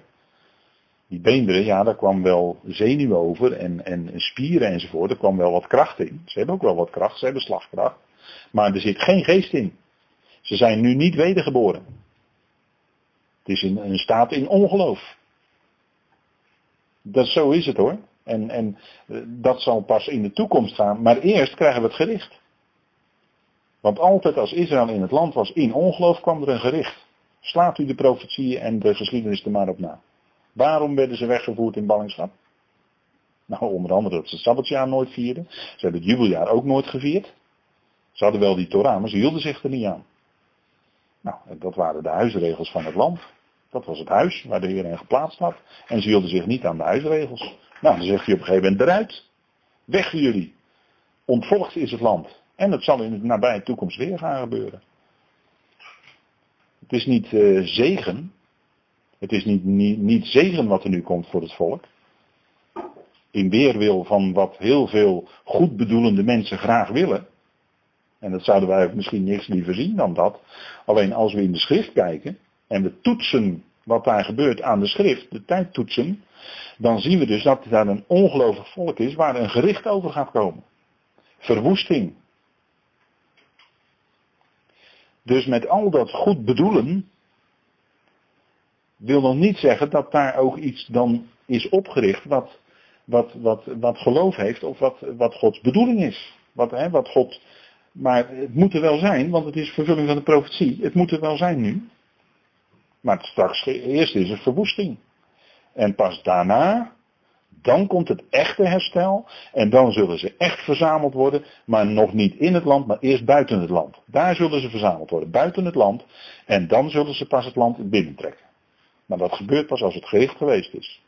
Die beenderen, ja, daar kwam wel zenuw over en, en spieren enzovoort. Er kwam wel wat kracht in. Ze hebben ook wel wat kracht, ze hebben slagkracht. Maar er zit geen geest in. Ze zijn nu niet wedergeboren. Het is een, een staat in ongeloof. Dat, zo is het hoor. En, en eh, dat zal pas in de toekomst gaan. Maar eerst krijgen we het gericht. Want altijd als Israël in het land was in ongeloof kwam er een gericht. Slaat u de profetieën en de geschiedenis er maar op na. Waarom werden ze weggevoerd in ballingschap? Nou, onder andere dat ze het Sabbatjaar nooit vierden. Ze hebben het jubeljaar ook nooit gevierd. Ze hadden wel die Torah, maar ze hielden zich er niet aan. Nou, dat waren de huisregels van het land. Dat was het huis waar de Heer hen geplaatst had. En ze hielden zich niet aan de huisregels. Nou, dan zegt hij op een gegeven moment eruit. Weg jullie. Ontvolkt is het land. En dat zal in de nabije toekomst weer gaan gebeuren. Het is niet uh, zegen. Het is niet, niet, niet zegen wat er nu komt voor het volk. In weerwil van wat heel veel goedbedoelende mensen graag willen. En dat zouden wij misschien niks liever zien dan dat. Alleen als we in de schrift kijken en we toetsen wat daar gebeurt aan de schrift, de tijd toetsen, dan zien we dus dat daar een ongelovig volk is waar een gericht over gaat komen. Verwoesting. Dus met al dat goed bedoelen, wil nog niet zeggen dat daar ook iets dan is opgericht wat, wat, wat, wat geloof heeft of wat, wat Gods bedoeling is. Wat, hè, wat God maar het moet er wel zijn, want het is vervulling van de profetie. Het moet er wel zijn nu. Maar straks eerst is het verwoesting. En pas daarna, dan komt het echte herstel. En dan zullen ze echt verzameld worden. Maar nog niet in het land, maar eerst buiten het land. Daar zullen ze verzameld worden, buiten het land. En dan zullen ze pas het land binnentrekken. Maar dat gebeurt pas als het gericht geweest is.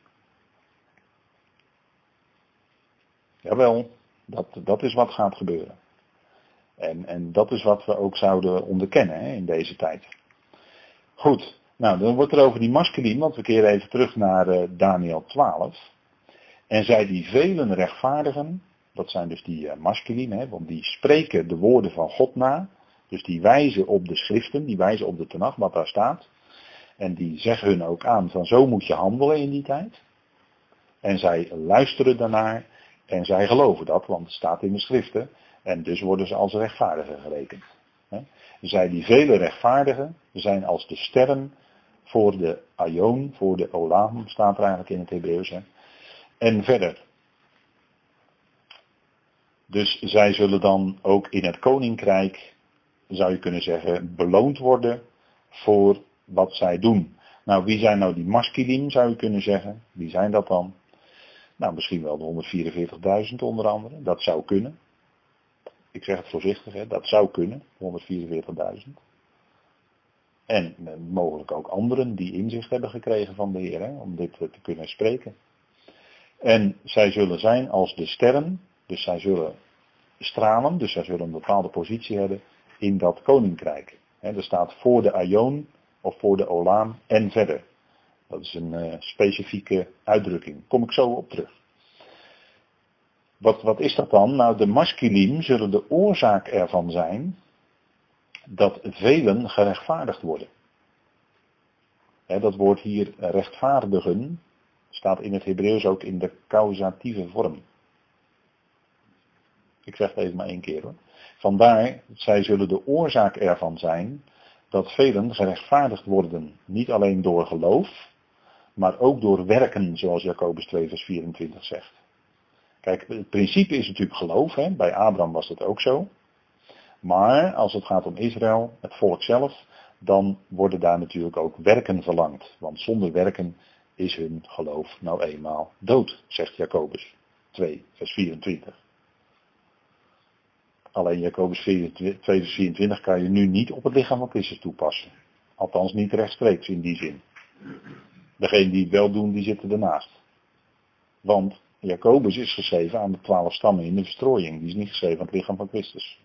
Jawel, dat, dat is wat gaat gebeuren. En, en dat is wat we ook zouden onderkennen hè, in deze tijd. Goed, nou dan wordt er over die masculien, want we keren even terug naar uh, Daniel 12. En zij die velen rechtvaardigen, dat zijn dus die uh, hè, want die spreken de woorden van God na. Dus die wijzen op de schriften, die wijzen op de tenag, wat daar staat. En die zeggen hun ook aan van zo moet je handelen in die tijd. En zij luisteren daarnaar en zij geloven dat, want het staat in de schriften. En dus worden ze als rechtvaardigen gerekend. Zij die vele rechtvaardigen zijn als de sterren voor de Aion, voor de Olam, staat er eigenlijk in het Hebreeuws. En verder. Dus zij zullen dan ook in het koninkrijk, zou je kunnen zeggen, beloond worden voor wat zij doen. Nou, wie zijn nou die maskilim, zou je kunnen zeggen? Wie zijn dat dan? Nou, misschien wel de 144.000 onder andere. Dat zou kunnen. Ik zeg het voorzichtig, hè? dat zou kunnen, 144.000. En eh, mogelijk ook anderen die inzicht hebben gekregen van de Heer, om dit te kunnen spreken. En zij zullen zijn als de sterren, dus zij zullen stralen, dus zij zullen een bepaalde positie hebben in dat koninkrijk. er staat voor de Aion of voor de Olaam en verder. Dat is een uh, specifieke uitdrukking. Kom ik zo op terug. Wat, wat is dat dan? Nou, de maskilim zullen de oorzaak ervan zijn dat velen gerechtvaardigd worden. dat woord hier rechtvaardigen staat in het Hebreeuws ook in de causatieve vorm. Ik zeg het even maar één keer hoor. Vandaar, zij zullen de oorzaak ervan zijn dat velen gerechtvaardigd worden. Niet alleen door geloof, maar ook door werken, zoals Jacobus 2 vers 24 zegt. Kijk, het principe is natuurlijk geloof. Hè? Bij Abraham was dat ook zo. Maar als het gaat om Israël, het volk zelf, dan worden daar natuurlijk ook werken verlangd. Want zonder werken is hun geloof nou eenmaal dood, zegt Jacobus 2, vers 24. Alleen Jacobus 2, vers 24 kan je nu niet op het lichaam van Christus toepassen. Althans niet rechtstreeks in die zin. Degene die het wel doen, die zitten ernaast. Want Jacobus is geschreven aan de twaalf stammen in de verstrooiing. Die is niet geschreven aan het lichaam van Christus.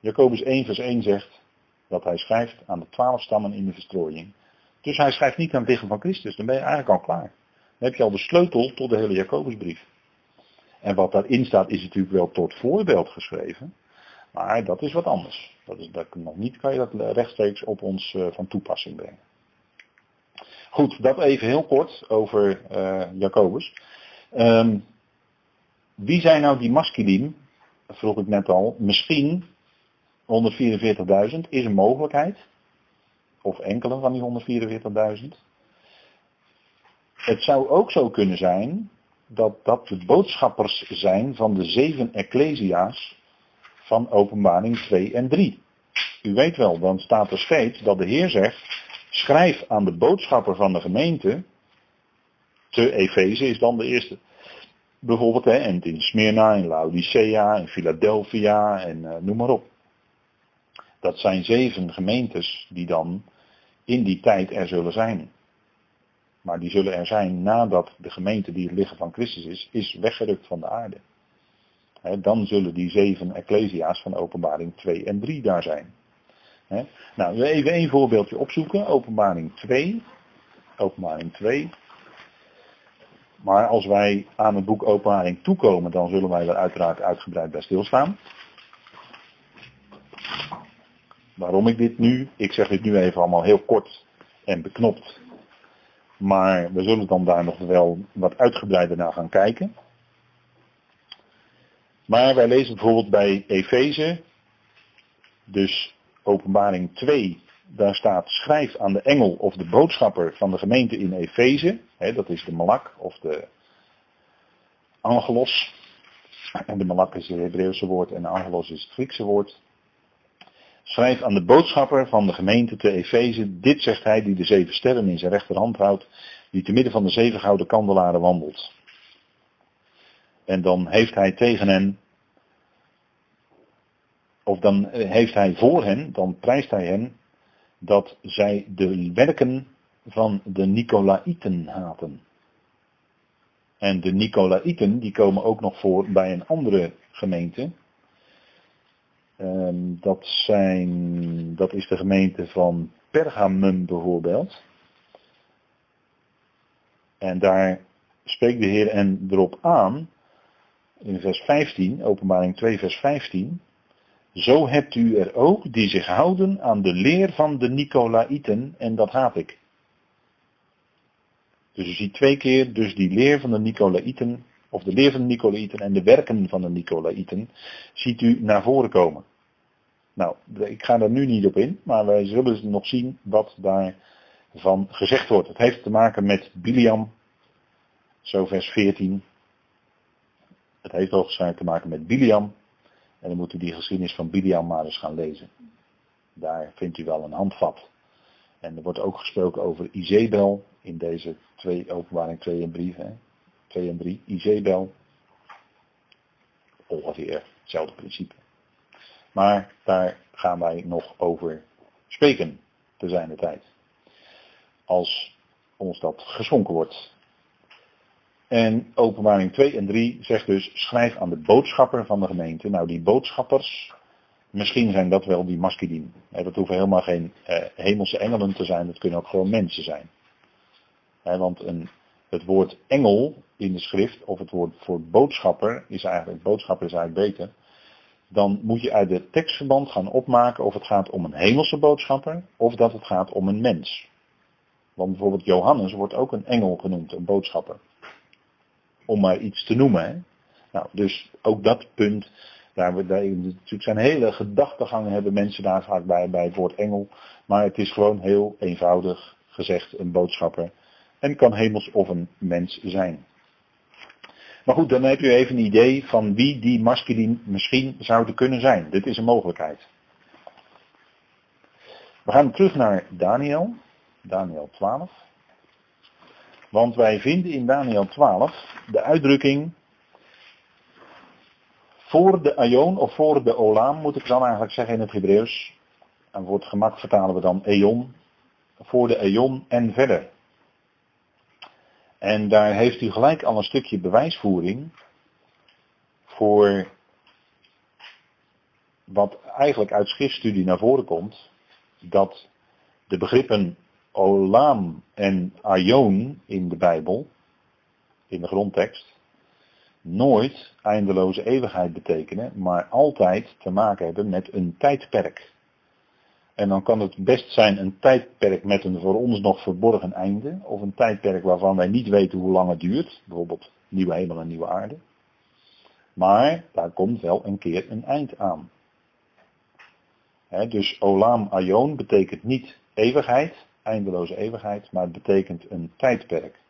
Jacobus 1 vers 1 zegt dat hij schrijft aan de twaalf stammen in de verstrooiing. Dus hij schrijft niet aan het lichaam van Christus. Dan ben je eigenlijk al klaar. Dan heb je al de sleutel tot de hele Jacobusbrief. En wat daarin staat is natuurlijk wel tot voorbeeld geschreven. Maar dat is wat anders. Dat is, dat, nog niet kan je dat rechtstreeks op ons uh, van toepassing brengen. Goed, dat even heel kort over uh, Jacobus. Um, wie zijn nou die masculine? vroeg ik net al. Misschien 144.000 is een mogelijkheid. Of enkele van die 144.000. Het zou ook zo kunnen zijn dat dat de boodschappers zijn van de zeven ecclesia's van openbaring 2 en 3. U weet wel, dan staat er steeds dat de Heer zegt, schrijf aan de boodschapper van de gemeente, te Efeze is dan de eerste. Bijvoorbeeld, hè, en in Smyrna, in Laodicea, in Philadelphia en uh, noem maar op. Dat zijn zeven gemeentes die dan in die tijd er zullen zijn. Maar die zullen er zijn nadat de gemeente die het liggen van Christus is, is weggerukt van de aarde. Dan zullen die zeven ecclesia's van openbaring 2 en 3 daar zijn. He, nou, even één voorbeeldje opzoeken. Openbaring 2. Openbaring 2. Maar als wij aan het boek Openbaring toekomen, dan zullen wij er uiteraard uitgebreid bij stilstaan. Waarom ik dit nu, ik zeg dit nu even allemaal heel kort en beknopt. Maar we zullen dan daar nog wel wat uitgebreider naar gaan kijken. Maar wij lezen bijvoorbeeld bij Efeze, dus openbaring 2, daar staat schrijf aan de engel of de boodschapper van de gemeente in Efeze. dat is de malak of de angelos. En de malak is het Hebreeuwse woord en angelos is het Griekse woord. Schrijf aan de boodschapper van de gemeente te Efeze. Dit zegt hij die de zeven sterren in zijn rechterhand houdt. Die te midden van de zeven gouden kandelaren wandelt. En dan heeft hij tegen hen of dan heeft hij voor hen, dan prijst hij hen dat zij de werken van de Nicolaïten haten. En de Nicolaïten die komen ook nog voor bij een andere gemeente. Um, dat, zijn, dat is de gemeente van Pergamum bijvoorbeeld. En daar spreekt de Heer en erop aan, in vers 15, openbaring 2 vers 15, zo hebt u er ook die zich houden aan de leer van de Nicolaïten en dat haat ik. Dus u ziet twee keer dus die leer van de Nicolaïten, of de leer van de Nicolaïten en de werken van de Nicolaïten, ziet u naar voren komen. Nou, ik ga daar nu niet op in, maar wij zullen nog zien wat daarvan gezegd wordt. Het heeft te maken met Biliam, zo vers 14. Het heeft hoogstwaarschijnlijk te maken met Biliam. En dan moet u die geschiedenis van Biliam maar eens gaan lezen. Daar vindt u wel een handvat. En er wordt ook gesproken over Izebel in deze twee, openbaring 2 en 3. Hè? 2 en 3. Izebel. Ongeveer hetzelfde principe. Maar daar gaan wij nog over spreken te zijn de tijd. Als ons dat geschonken wordt. En openbaring 2 en 3 zegt dus, schrijf aan de boodschapper van de gemeente. Nou, die boodschappers, misschien zijn dat wel die masculien. Dat hoeven helemaal geen eh, hemelse engelen te zijn, dat kunnen ook gewoon mensen zijn. want een, het woord engel in de schrift, of het woord voor boodschapper, is eigenlijk, boodschapper is eigenlijk beter. Dan moet je uit de tekstverband gaan opmaken of het gaat om een hemelse boodschapper, of dat het gaat om een mens. Want bijvoorbeeld Johannes wordt ook een engel genoemd, een boodschapper om maar iets te noemen. Hè? Nou, dus ook dat punt, daar we daar, natuurlijk zijn hele gedachtegangen hebben mensen daar vaak bij, bij het woord engel. Maar het is gewoon heel eenvoudig gezegd een boodschapper. En kan hemels of een mens zijn. Maar goed, dan heb u even een idee van wie die masculin misschien zouden kunnen zijn. Dit is een mogelijkheid. We gaan terug naar Daniel. Daniel 12. Want wij vinden in Daniel 12 de uitdrukking voor de aion of voor de olam moet ik dan eigenlijk zeggen in het Hebreeuws. En voor het gemak vertalen we dan eon. Voor de eon en verder. En daar heeft u gelijk al een stukje bewijsvoering voor wat eigenlijk uit schriftstudie naar voren komt. Dat de begrippen olam en aion in de Bijbel, in de grondtekst, nooit eindeloze eeuwigheid betekenen, maar altijd te maken hebben met een tijdperk. En dan kan het best zijn een tijdperk met een voor ons nog verborgen einde, of een tijdperk waarvan wij niet weten hoe lang het duurt, bijvoorbeeld nieuwe hemel en nieuwe aarde. Maar daar komt wel een keer een eind aan. dus olam aion betekent niet eeuwigheid, eindeloze eeuwigheid, maar het betekent een tijdperk.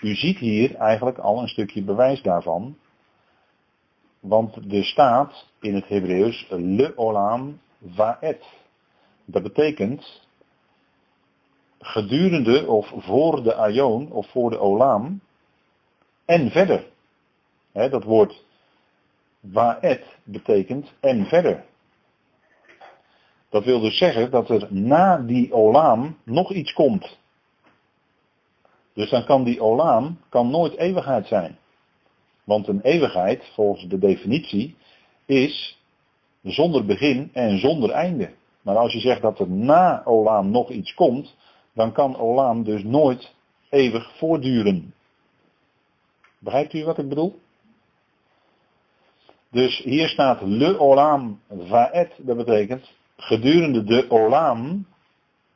U ziet hier eigenlijk al een stukje bewijs daarvan. Want er staat in het Hebreeuws le olam vaet. Dat betekent gedurende of voor de aion of voor de olam en verder. dat woord vaet betekent en verder. Dat wil dus zeggen dat er na die olaam nog iets komt. Dus dan kan die olaam kan nooit eeuwigheid zijn. Want een eeuwigheid, volgens de definitie, is zonder begin en zonder einde. Maar als je zegt dat er na olaam nog iets komt, dan kan olaam dus nooit eeuwig voortduren. Begrijpt u wat ik bedoel? Dus hier staat le olam vaet, dat betekent gedurende de olam,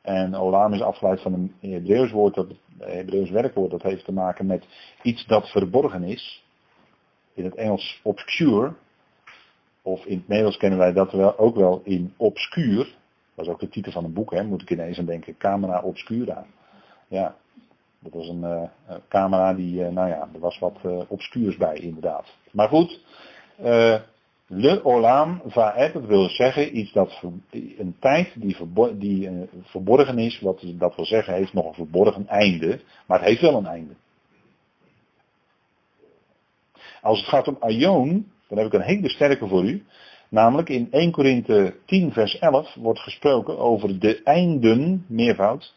en olam is afgeleid van een Hebreeuws woord, dat, Hebreeuws werkwoord, dat heeft te maken met iets dat verborgen is. In het Engels obscure, of in het Nederlands kennen wij dat wel, ook wel in obscuur. Dat is ook de titel van een boek, hè, moet ik ineens aan denken, Camera Obscura. Ja, dat was een uh, camera die, uh, nou ja, er was wat uh, obscuurs bij inderdaad. Maar goed, Le olam vaet, dat wil zeggen iets dat een tijd die, die verborgen is, wat dat wil zeggen heeft nog een verborgen einde, maar het heeft wel een einde. Als het gaat om aion, dan heb ik een hele sterke voor u. Namelijk in 1 Korinthe 10 vers 11 wordt gesproken over de einden, meervoud,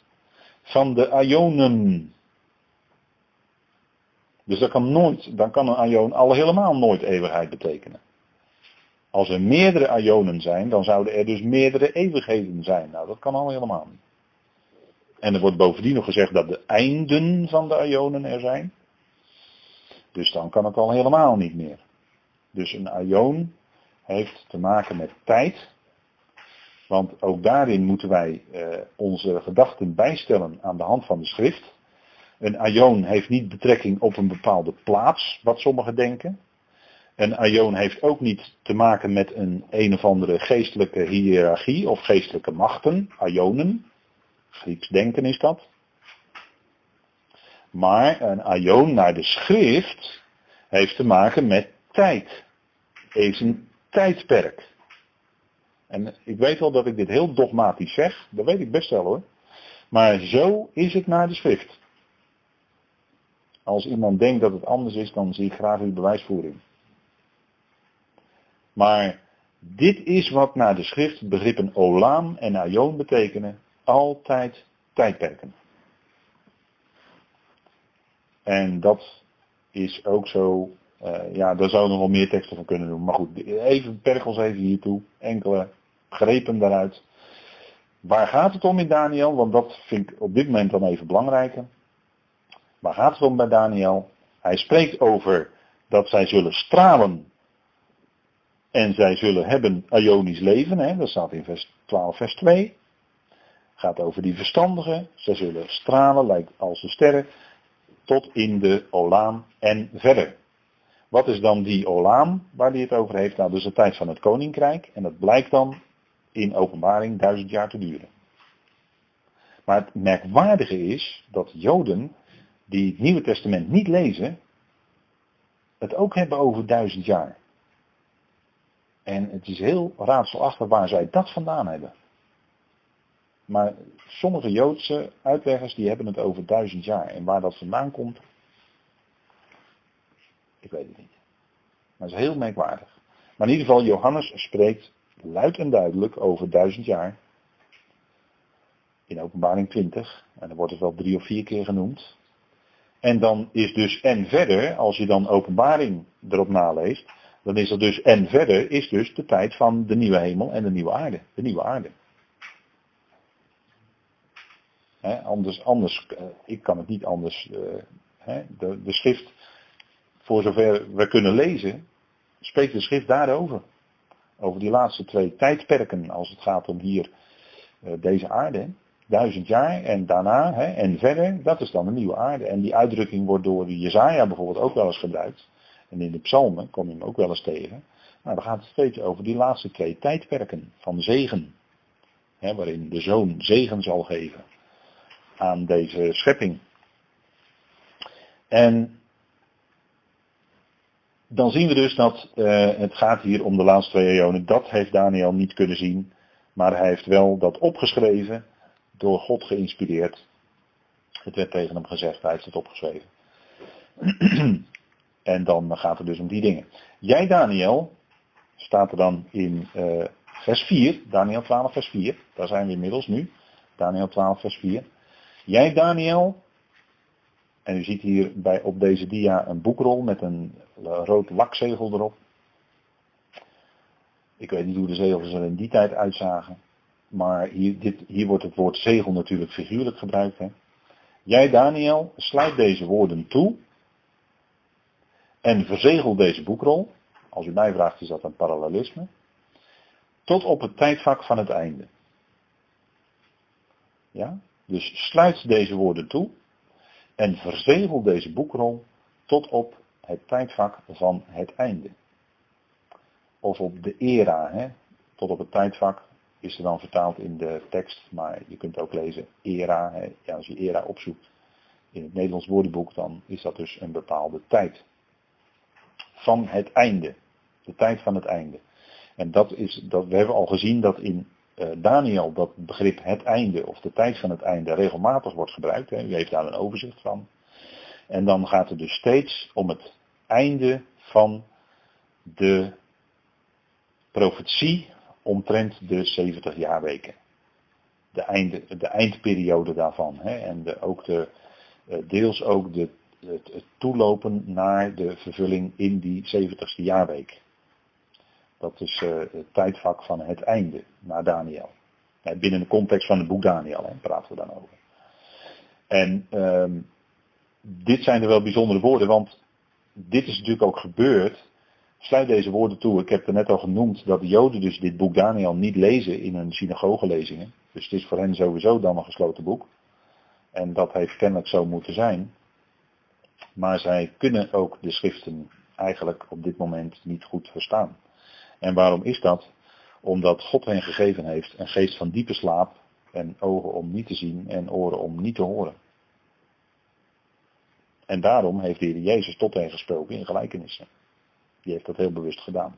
van de aionen. Dus dat kan nooit, dan kan een aion al helemaal nooit eeuwigheid betekenen. Als er meerdere aionen zijn, dan zouden er dus meerdere eeuwigheden zijn. Nou, dat kan al helemaal niet. En er wordt bovendien nog gezegd dat de einden van de aionen er zijn. Dus dan kan het al helemaal niet meer. Dus een aion heeft te maken met tijd. Want ook daarin moeten wij eh, onze gedachten bijstellen aan de hand van de schrift. Een aion heeft niet betrekking op een bepaalde plaats, wat sommigen denken. Een aion heeft ook niet te maken met een een of andere geestelijke hiërarchie of geestelijke machten, aionen. Grieks denken is dat. Maar een aion naar de schrift heeft te maken met tijd. Is een tijdperk. En ik weet wel dat ik dit heel dogmatisch zeg, dat weet ik best wel hoor. Maar zo is het naar de schrift. Als iemand denkt dat het anders is, dan zie ik graag uw bewijsvoering. Maar dit is wat naar de schrift begrippen olaam en aion betekenen. Altijd tijdperken. En dat is ook zo, uh, ja, daar zouden we nog wel meer teksten van kunnen doen. Maar goed, even perkels even hiertoe. Enkele grepen daaruit. Waar gaat het om in Daniel? Want dat vind ik op dit moment dan even belangrijker. Waar gaat het om bij Daniel? Hij spreekt over dat zij zullen stralen en zij zullen hebben Ionisch leven. Hè? Dat staat in vers 12, vers 2. Gaat over die verstandigen. Zij zullen stralen, lijkt als de sterren, tot in de Olaam en verder. Wat is dan die Olaam waar hij het over heeft? Nou, is de tijd van het koninkrijk. En dat blijkt dan in openbaring duizend jaar te duren. Maar het merkwaardige is dat Joden die het Nieuwe Testament niet lezen, het ook hebben over duizend jaar. En het is heel raadselachtig waar zij dat vandaan hebben. Maar sommige Joodse uitleggers die hebben het over duizend jaar. En waar dat vandaan komt, ik weet het niet. Maar het is heel merkwaardig. Maar in ieder geval, Johannes spreekt luid en duidelijk over duizend jaar. In openbaring 20. En dan wordt het wel drie of vier keer genoemd. En dan is dus en verder, als je dan openbaring erop naleest, dan is er dus en verder is dus de tijd van de nieuwe hemel en de nieuwe aarde. De nieuwe aarde. anders, anders, eh, ik kan het niet anders. Uh, de, de schrift, voor zover we kunnen lezen, spreekt de schrift daarover. Over die laatste twee tijdperken, als het gaat om hier uh, deze aarde. Duizend jaar en daarna hè, en verder, dat is dan de nieuwe aarde. En die uitdrukking wordt door Jezaja bijvoorbeeld ook wel eens gebruikt. En in de psalmen kom je hem ook wel eens tegen. Nou, dan gaat het steeds over die laatste twee tijdperken van zegen. Hè, waarin de zoon zegen zal geven aan deze schepping. En dan zien we dus dat uh, het gaat hier om de laatste twee eonen. Dat heeft Daniel niet kunnen zien. Maar hij heeft wel dat opgeschreven, door God geïnspireerd. Het werd tegen hem gezegd, hij heeft het opgeschreven. En dan gaat het dus om die dingen. Jij Daniel, staat er dan in uh, vers 4, Daniel 12 vers 4, daar zijn we inmiddels nu, Daniel 12 vers 4. Jij Daniel, en u ziet hier bij, op deze dia een boekrol met een rood lakzegel erop. Ik weet niet hoe de zegels er in die tijd uitzagen. Maar hier, dit, hier wordt het woord zegel natuurlijk figuurlijk gebruikt. Jij Daniel, sluit deze woorden toe en verzegel deze boekrol, als u mij vraagt is dat een parallelisme, tot op het tijdvak van het einde. Ja? Dus sluit deze woorden toe en verzegel deze boekrol tot op het tijdvak van het einde. Of op de era, hè? tot op het tijdvak is er dan vertaald in de tekst, maar je kunt ook lezen era. Hè? Als je era opzoekt in het Nederlands woordenboek, dan is dat dus een bepaalde tijd van het einde. De tijd van het einde. En dat is, dat, we hebben al gezien dat in Daniel dat begrip het einde of de tijd van het einde regelmatig wordt gebruikt. Hè. U heeft daar een overzicht van. En dan gaat het dus steeds om het einde van de profetie omtrent de 70 jaarweken. De, einde, de eindperiode daarvan. Hè. En ook de, uh, deels ook de het, het toelopen naar de vervulling in die 70ste jaarweek. Dat is uh, het tijdvak van het einde naar Daniel. binnen de context van het boek Daniel praten we dan over. En um, dit zijn er wel bijzondere woorden, want dit is natuurlijk ook gebeurd. Sluit deze woorden toe. Ik heb er net al genoemd dat de Joden dus dit boek Daniel niet lezen in hun synagogelezingen. Dus het is voor hen sowieso dan een gesloten boek. En dat heeft kennelijk zo moeten zijn. Maar zij kunnen ook de schriften eigenlijk op dit moment niet goed verstaan. En waarom is dat? Omdat God hen gegeven heeft een geest van diepe slaap en ogen om niet te zien en oren om niet te horen. En daarom heeft de Heer Jezus tot hen gesproken in gelijkenissen. Die heeft dat heel bewust gedaan.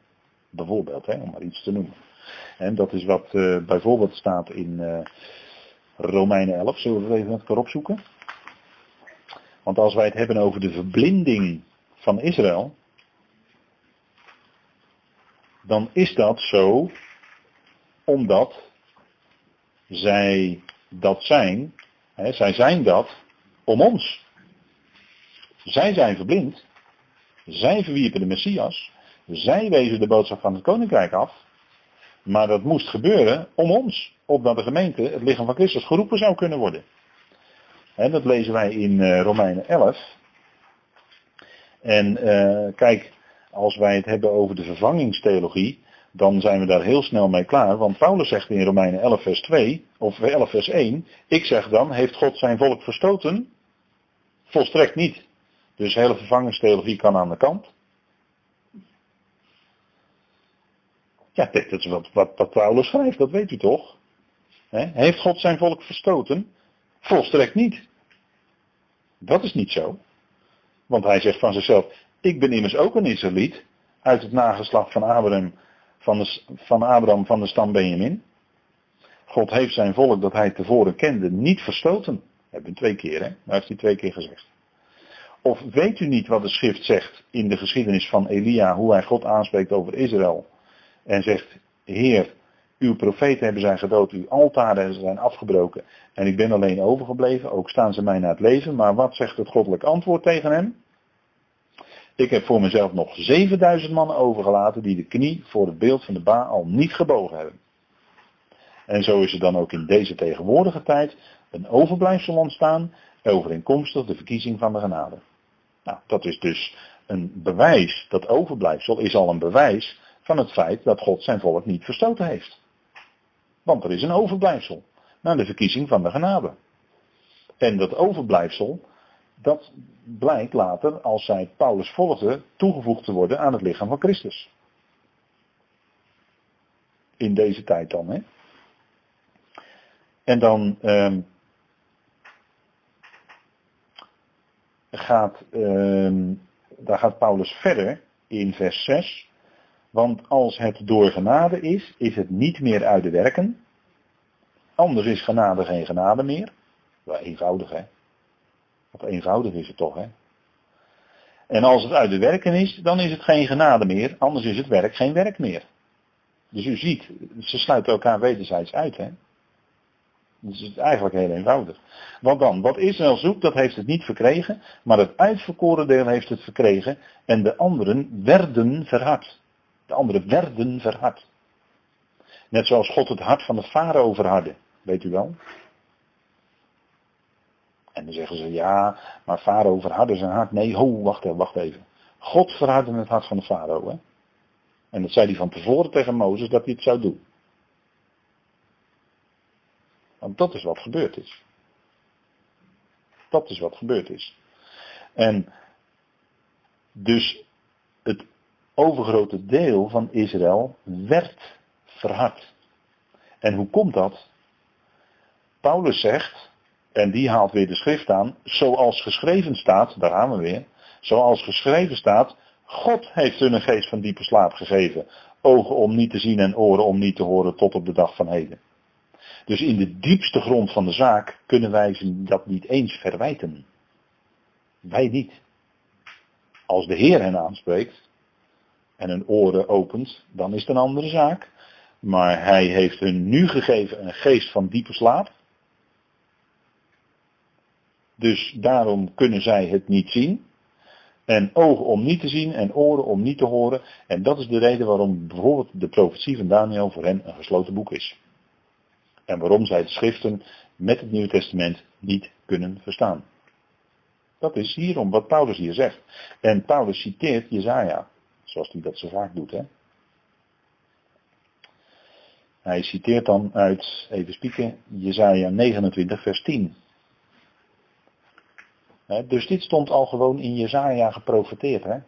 Bijvoorbeeld, hè, om maar iets te noemen. En dat is wat uh, bijvoorbeeld staat in uh, Romeinen 11. Zullen we het even elkaar opzoeken? Want als wij het hebben over de verblinding van Israël, dan is dat zo omdat zij dat zijn, hè, zij zijn dat om ons. Zij zijn verblind, zij verwierpen de Messias, zij wezen de boodschap van het koninkrijk af, maar dat moest gebeuren om ons, opdat de gemeente, het lichaam van Christus, geroepen zou kunnen worden. En dat lezen wij in uh, Romeinen 11. En uh, kijk, als wij het hebben over de vervangingstheologie, dan zijn we daar heel snel mee klaar. Want Paulus zegt in Romeinen 11 vers 2, of 11 vers 1, ik zeg dan, heeft God zijn volk verstoten? Volstrekt niet. Dus hele vervangingstheologie kan aan de kant. Ja, dat is wat, wat, Paulus schrijft, dat weet u toch? He? Heeft God zijn volk verstoten? Volstrekt niet. Dat is niet zo. Want hij zegt van zichzelf, ik ben immers ook een Israëliet uit het nageslacht van Abraham van, de, van Abraham van de stam Benjamin. God heeft zijn volk dat hij tevoren kende niet verstoten. Hebben we twee keer, hè? Dat heeft hij twee keer gezegd. Of weet u niet wat de schrift zegt in de geschiedenis van Elia, hoe hij God aanspreekt over Israël. En zegt, Heer, uw profeten hebben zijn gedood, uw altaren zijn afgebroken en ik ben alleen overgebleven, ook staan ze mij naar het leven. Maar wat zegt het goddelijk antwoord tegen hem? Ik heb voor mezelf nog 7000 mannen overgelaten die de knie voor het beeld van de Baal niet gebogen hebben. En zo is er dan ook in deze tegenwoordige tijd een overblijfsel ontstaan, overeenkomstig de verkiezing van de genade. Nou, dat is dus een bewijs, dat overblijfsel is al een bewijs van het feit dat God zijn volk niet verstoten heeft. Want er is een overblijfsel naar de verkiezing van de genade. En dat overblijfsel, dat blijkt later, als zij Paulus volgde, toegevoegd te worden aan het lichaam van Christus. In deze tijd dan, hè. En dan ehm, gaat, ehm, daar gaat Paulus verder in vers 6. Want als het door genade is, is het niet meer uit de werken. Anders is genade geen genade meer. Wel eenvoudig hè. Wat eenvoudig is het toch, hè? En als het uit de werken is, dan is het geen genade meer, anders is het werk geen werk meer. Dus u ziet, ze sluiten elkaar wederzijds uit, hè? Dus het is eigenlijk heel eenvoudig. Want dan, wat Israël zoekt, dat heeft het niet verkregen, maar het uitverkoren deel heeft het verkregen en de anderen werden verhard. De anderen werden verhard. Net zoals God het hart van de farao verhardde, weet u wel? En dan zeggen ze, ja, maar Farao verhardde zijn hart. Nee, ho, wacht even, wacht even. God verhardde het hart van de Farao. Hè? En dat zei hij van tevoren tegen Mozes dat hij het zou doen. Want dat is wat gebeurd is. Dat is wat gebeurd is. En dus het overgrote deel van Israël werd verhard. En hoe komt dat? Paulus zegt, en die haalt weer de schrift aan, zoals geschreven staat, daar gaan we weer, zoals geschreven staat, God heeft hun een geest van diepe slaap gegeven, ogen om niet te zien en oren om niet te horen tot op de dag van heden. Dus in de diepste grond van de zaak kunnen wij dat niet eens verwijten. Wij niet. Als de Heer hen aanspreekt en hun oren opent, dan is het een andere zaak. Maar hij heeft hun nu gegeven een geest van diepe slaap. Dus daarom kunnen zij het niet zien. En ogen om niet te zien en oren om niet te horen. En dat is de reden waarom bijvoorbeeld de profetie van Daniel voor hen een gesloten boek is. En waarom zij de schriften met het Nieuwe Testament niet kunnen verstaan. Dat is hierom wat Paulus hier zegt. En Paulus citeert Jezaja, zoals hij dat zo vaak doet. Hè? Hij citeert dan uit, even spieken, Jezaja 29 vers 10. Dus dit stond al gewoon in Jezaja geprofeteerd. Hè?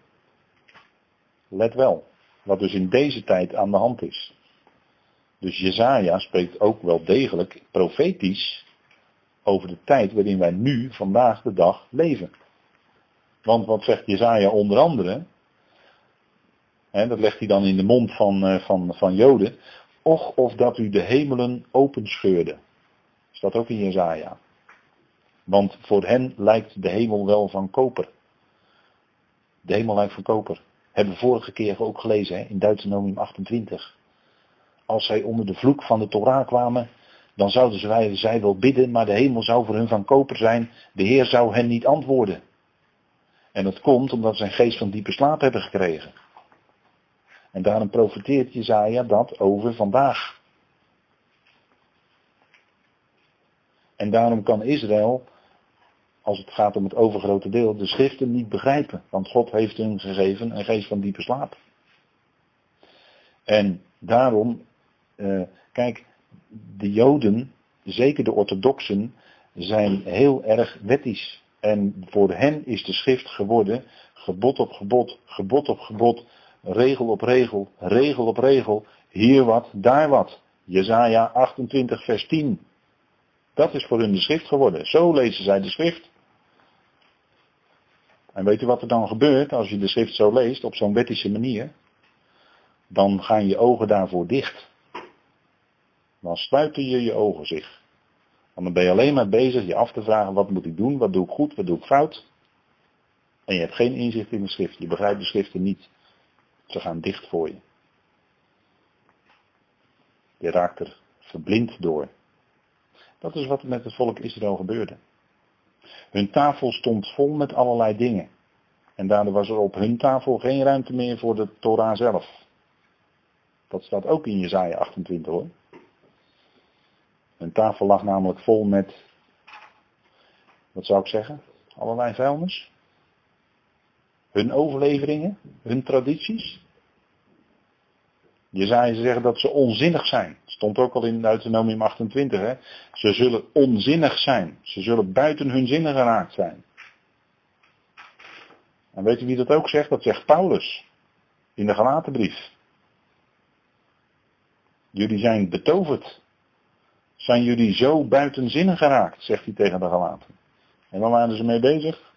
Let wel, wat dus in deze tijd aan de hand is. Dus Jezaja spreekt ook wel degelijk profetisch over de tijd waarin wij nu, vandaag de dag, leven. Want wat zegt Jezaja onder andere? Dat legt hij dan in de mond van, eh, van, van Joden. Och of dat u de hemelen openscheurde. Staat ook in Jezaja. Want voor hen lijkt de hemel wel van koper. De hemel lijkt van koper. Hebben we vorige keer ook gelezen hè, in Deuteronomium 28. Als zij onder de vloek van de Torah kwamen, dan zouden zij, zij wel bidden, maar de hemel zou voor hun van koper zijn. De Heer zou hen niet antwoorden. En dat komt omdat ze een geest van diepe slaap hebben gekregen. En daarom profiteert Jezaja dat over vandaag. En daarom kan Israël, als het gaat om het overgrote deel, de schriften niet begrijpen. Want God heeft hun gegeven een geest van diepe slaap. En daarom, eh, kijk, de Joden, zeker de orthodoxen, zijn heel erg wettisch. En voor hen is de schrift geworden gebod op gebod, gebod op gebod, regel op regel, regel op regel, hier wat, daar wat. Jezaja 28 vers 10. Dat is voor hun de schrift geworden. Zo lezen zij de schrift. En weet u wat er dan gebeurt als je de schrift zo leest, op zo'n wettische manier? Dan gaan je ogen daarvoor dicht. Dan sluiten je je ogen zich. Want dan ben je alleen maar bezig je af te vragen, wat moet ik doen, wat doe ik goed, wat doe ik fout. En je hebt geen inzicht in de schrift, je begrijpt de schriften niet. Ze gaan dicht voor je. Je raakt er verblind door. Dat is wat er met het volk Israël gebeurde. Hun tafel stond vol met allerlei dingen. En daardoor was er op hun tafel geen ruimte meer voor de Torah zelf. Dat staat ook in Jezaja 28 hoor. Hun tafel lag namelijk vol met, wat zou ik zeggen, allerlei vuilnis. Hun overleveringen, hun tradities. Zou zeggen dat ze onzinnig zijn. Stond ook al in Deuteronomium 28. Hè? Ze zullen onzinnig zijn. Ze zullen buiten hun zinnen geraakt zijn. En weet u wie dat ook zegt? Dat zegt Paulus. In de Galatenbrief. Jullie zijn betoverd. Zijn jullie zo buiten zinnen geraakt, zegt hij tegen de Galaten. En waar waren ze mee bezig?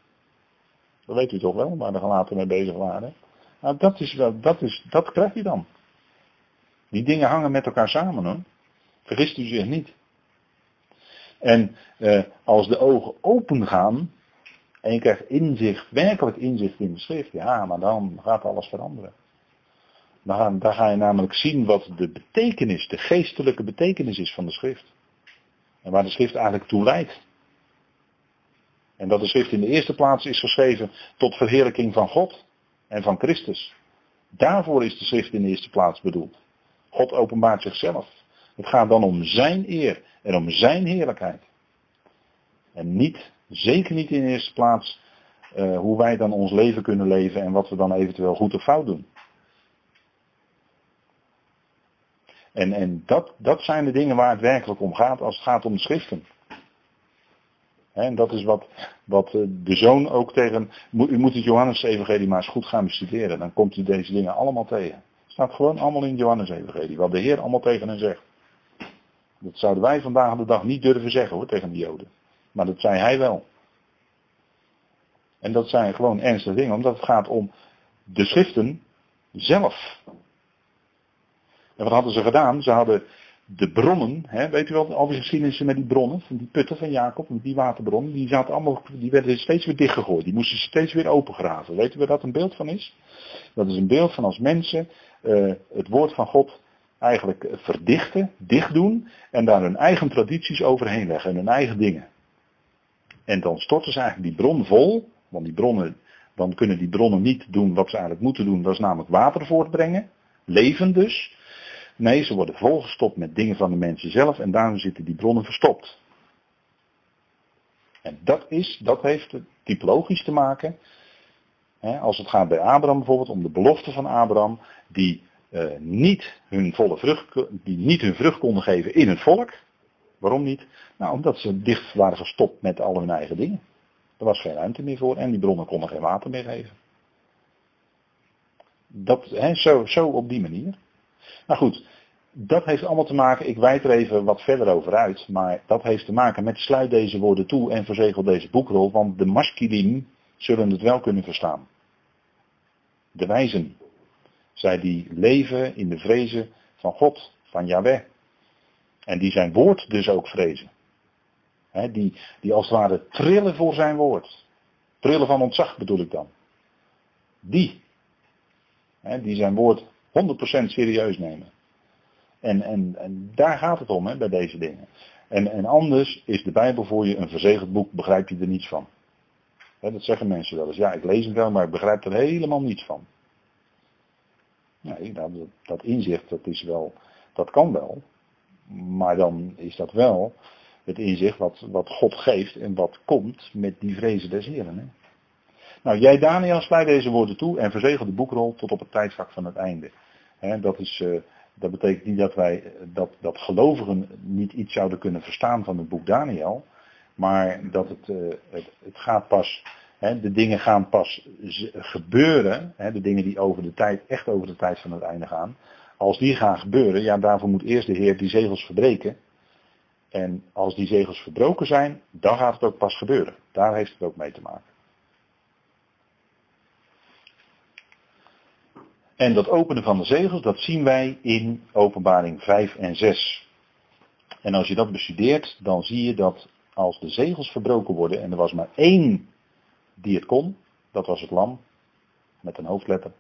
Dat weet u toch wel, waar de Galaten mee bezig waren. Nou, dat, is dat, is, dat krijg je dan. Die dingen hangen met elkaar samen hoor. Vergist u zich niet. En eh, als de ogen open gaan en je krijgt inzicht, werkelijk inzicht in de schrift, ja, maar dan gaat alles veranderen. Dan, dan ga je namelijk zien wat de betekenis, de geestelijke betekenis is van de schrift. En waar de schrift eigenlijk toe leidt. En dat de schrift in de eerste plaats is geschreven tot verheerlijking van God en van Christus. Daarvoor is de schrift in de eerste plaats bedoeld. God openbaart zichzelf. Het gaat dan om zijn eer en om zijn heerlijkheid. En niet, zeker niet in eerste plaats, uh, hoe wij dan ons leven kunnen leven en wat we dan eventueel goed of fout doen. En, en dat, dat zijn de dingen waar het werkelijk om gaat als het gaat om de schriften. En dat is wat, wat eh, de zoon ook tegen. U moet het Johannes-evangelie maar eens goed gaan bestuderen. Dan komt u deze dingen allemaal tegen. Staat gewoon allemaal in het Johannes-evangelie. Wat de Heer allemaal tegen hen zegt. Dat zouden wij vandaag de dag niet durven zeggen hoor, tegen de Joden. Maar dat zei hij wel. En dat zijn gewoon ernstige dingen, omdat het gaat om de schriften zelf. En wat hadden ze gedaan? Ze hadden de bronnen, hè, weet u wel, al die geschiedenissen met die bronnen, van die putten van Jacob, die waterbronnen, die, zaten allemaal, die werden steeds weer dichtgegooid. Die moesten steeds weer opengraven. Weet u waar dat een beeld van is? Dat is een beeld van als mensen uh, het woord van God eigenlijk verdichten, dicht doen en daar hun eigen tradities overheen leggen en hun eigen dingen. En dan storten ze eigenlijk die bron vol, want die bronnen, dan kunnen die bronnen niet doen wat ze eigenlijk moeten doen, dat is namelijk water voortbrengen, leven dus. Nee, ze worden volgestopt met dingen van de mensen zelf en daarom zitten die bronnen verstopt. En dat is, dat heeft typologisch te maken. Hè, als het gaat bij Abraham bijvoorbeeld om de belofte van Abraham, die uh, niet hun volle vrucht, die niet hun vrucht konden geven in het volk. Waarom niet? Nou, omdat ze dicht waren gestopt met al hun eigen dingen. Er was geen ruimte meer voor en die bronnen konden geen water meer geven. Dat, he, zo, zo op die manier. Nou goed, dat heeft allemaal te maken, ik wijd er even wat verder over uit, maar dat heeft te maken met sluit deze woorden toe en verzegel deze boekrol, want de maskilim zullen het wel kunnen verstaan. De wijzen, zij die leven in de vrezen van God, van Yahweh. En die zijn woord dus ook vrezen. die, die als het ware trillen voor zijn woord. Trillen van ontzag bedoel ik dan. Die. die zijn woord 100% serieus nemen. En, en, en daar gaat het om bij deze dingen. En, en anders is de Bijbel voor je een verzegeld boek, begrijp je er niets van. Dat zeggen mensen wel eens. Ja, ik lees het wel, maar ik begrijp er helemaal niets van. Nee, dat, dat inzicht, dat is wel, dat kan wel. Maar dan is dat wel het inzicht wat, wat God geeft en wat komt met die vrezen des Heren. Nou, jij Daniel, sluit deze woorden toe en verzegel de boekrol tot op het tijdvak van het einde. dat, is, uh, dat betekent niet dat wij, dat, dat gelovigen niet iets zouden kunnen verstaan van het boek Daniel. Maar dat het, uh, het, het, gaat pas, de dingen gaan pas gebeuren. de dingen die over de tijd, echt over de tijd van het einde gaan. Als die gaan gebeuren, ja daarvoor moet eerst de Heer die zegels verbreken. En als die zegels verbroken zijn, dan gaat het ook pas gebeuren. Daar heeft het ook mee te maken. En dat openen van de zegels, dat zien wij in openbaring 5 en 6. En als je dat bestudeert, dan zie je dat als de zegels verbroken worden, en er was maar één die het kon, dat was het lam, met een hoofdletter.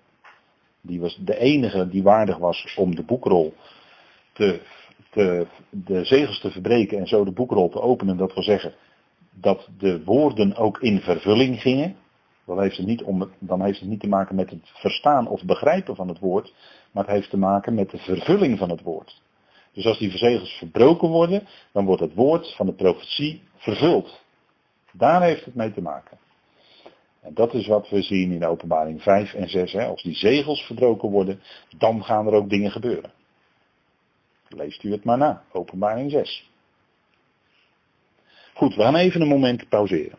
Die was de enige die waardig was om de boekrol te, de zegels te verbreken en zo de boekrol te openen. Dat wil zeggen dat de woorden ook in vervulling gingen. Heeft, het niet om, dan heeft het niet te maken met het verstaan of begrijpen van het woord, maar het heeft te maken met de vervulling van het woord. Dus als die zegels verbroken worden, dan wordt het woord van de profetie vervuld. Daar heeft het mee te maken. En dat is wat we zien in openbaring 5 en 6. Hè. Als die zegels verbroken worden, dan gaan er ook dingen gebeuren. Leest u het maar na, openbaring 6. Goed, we gaan even een moment pauzeren.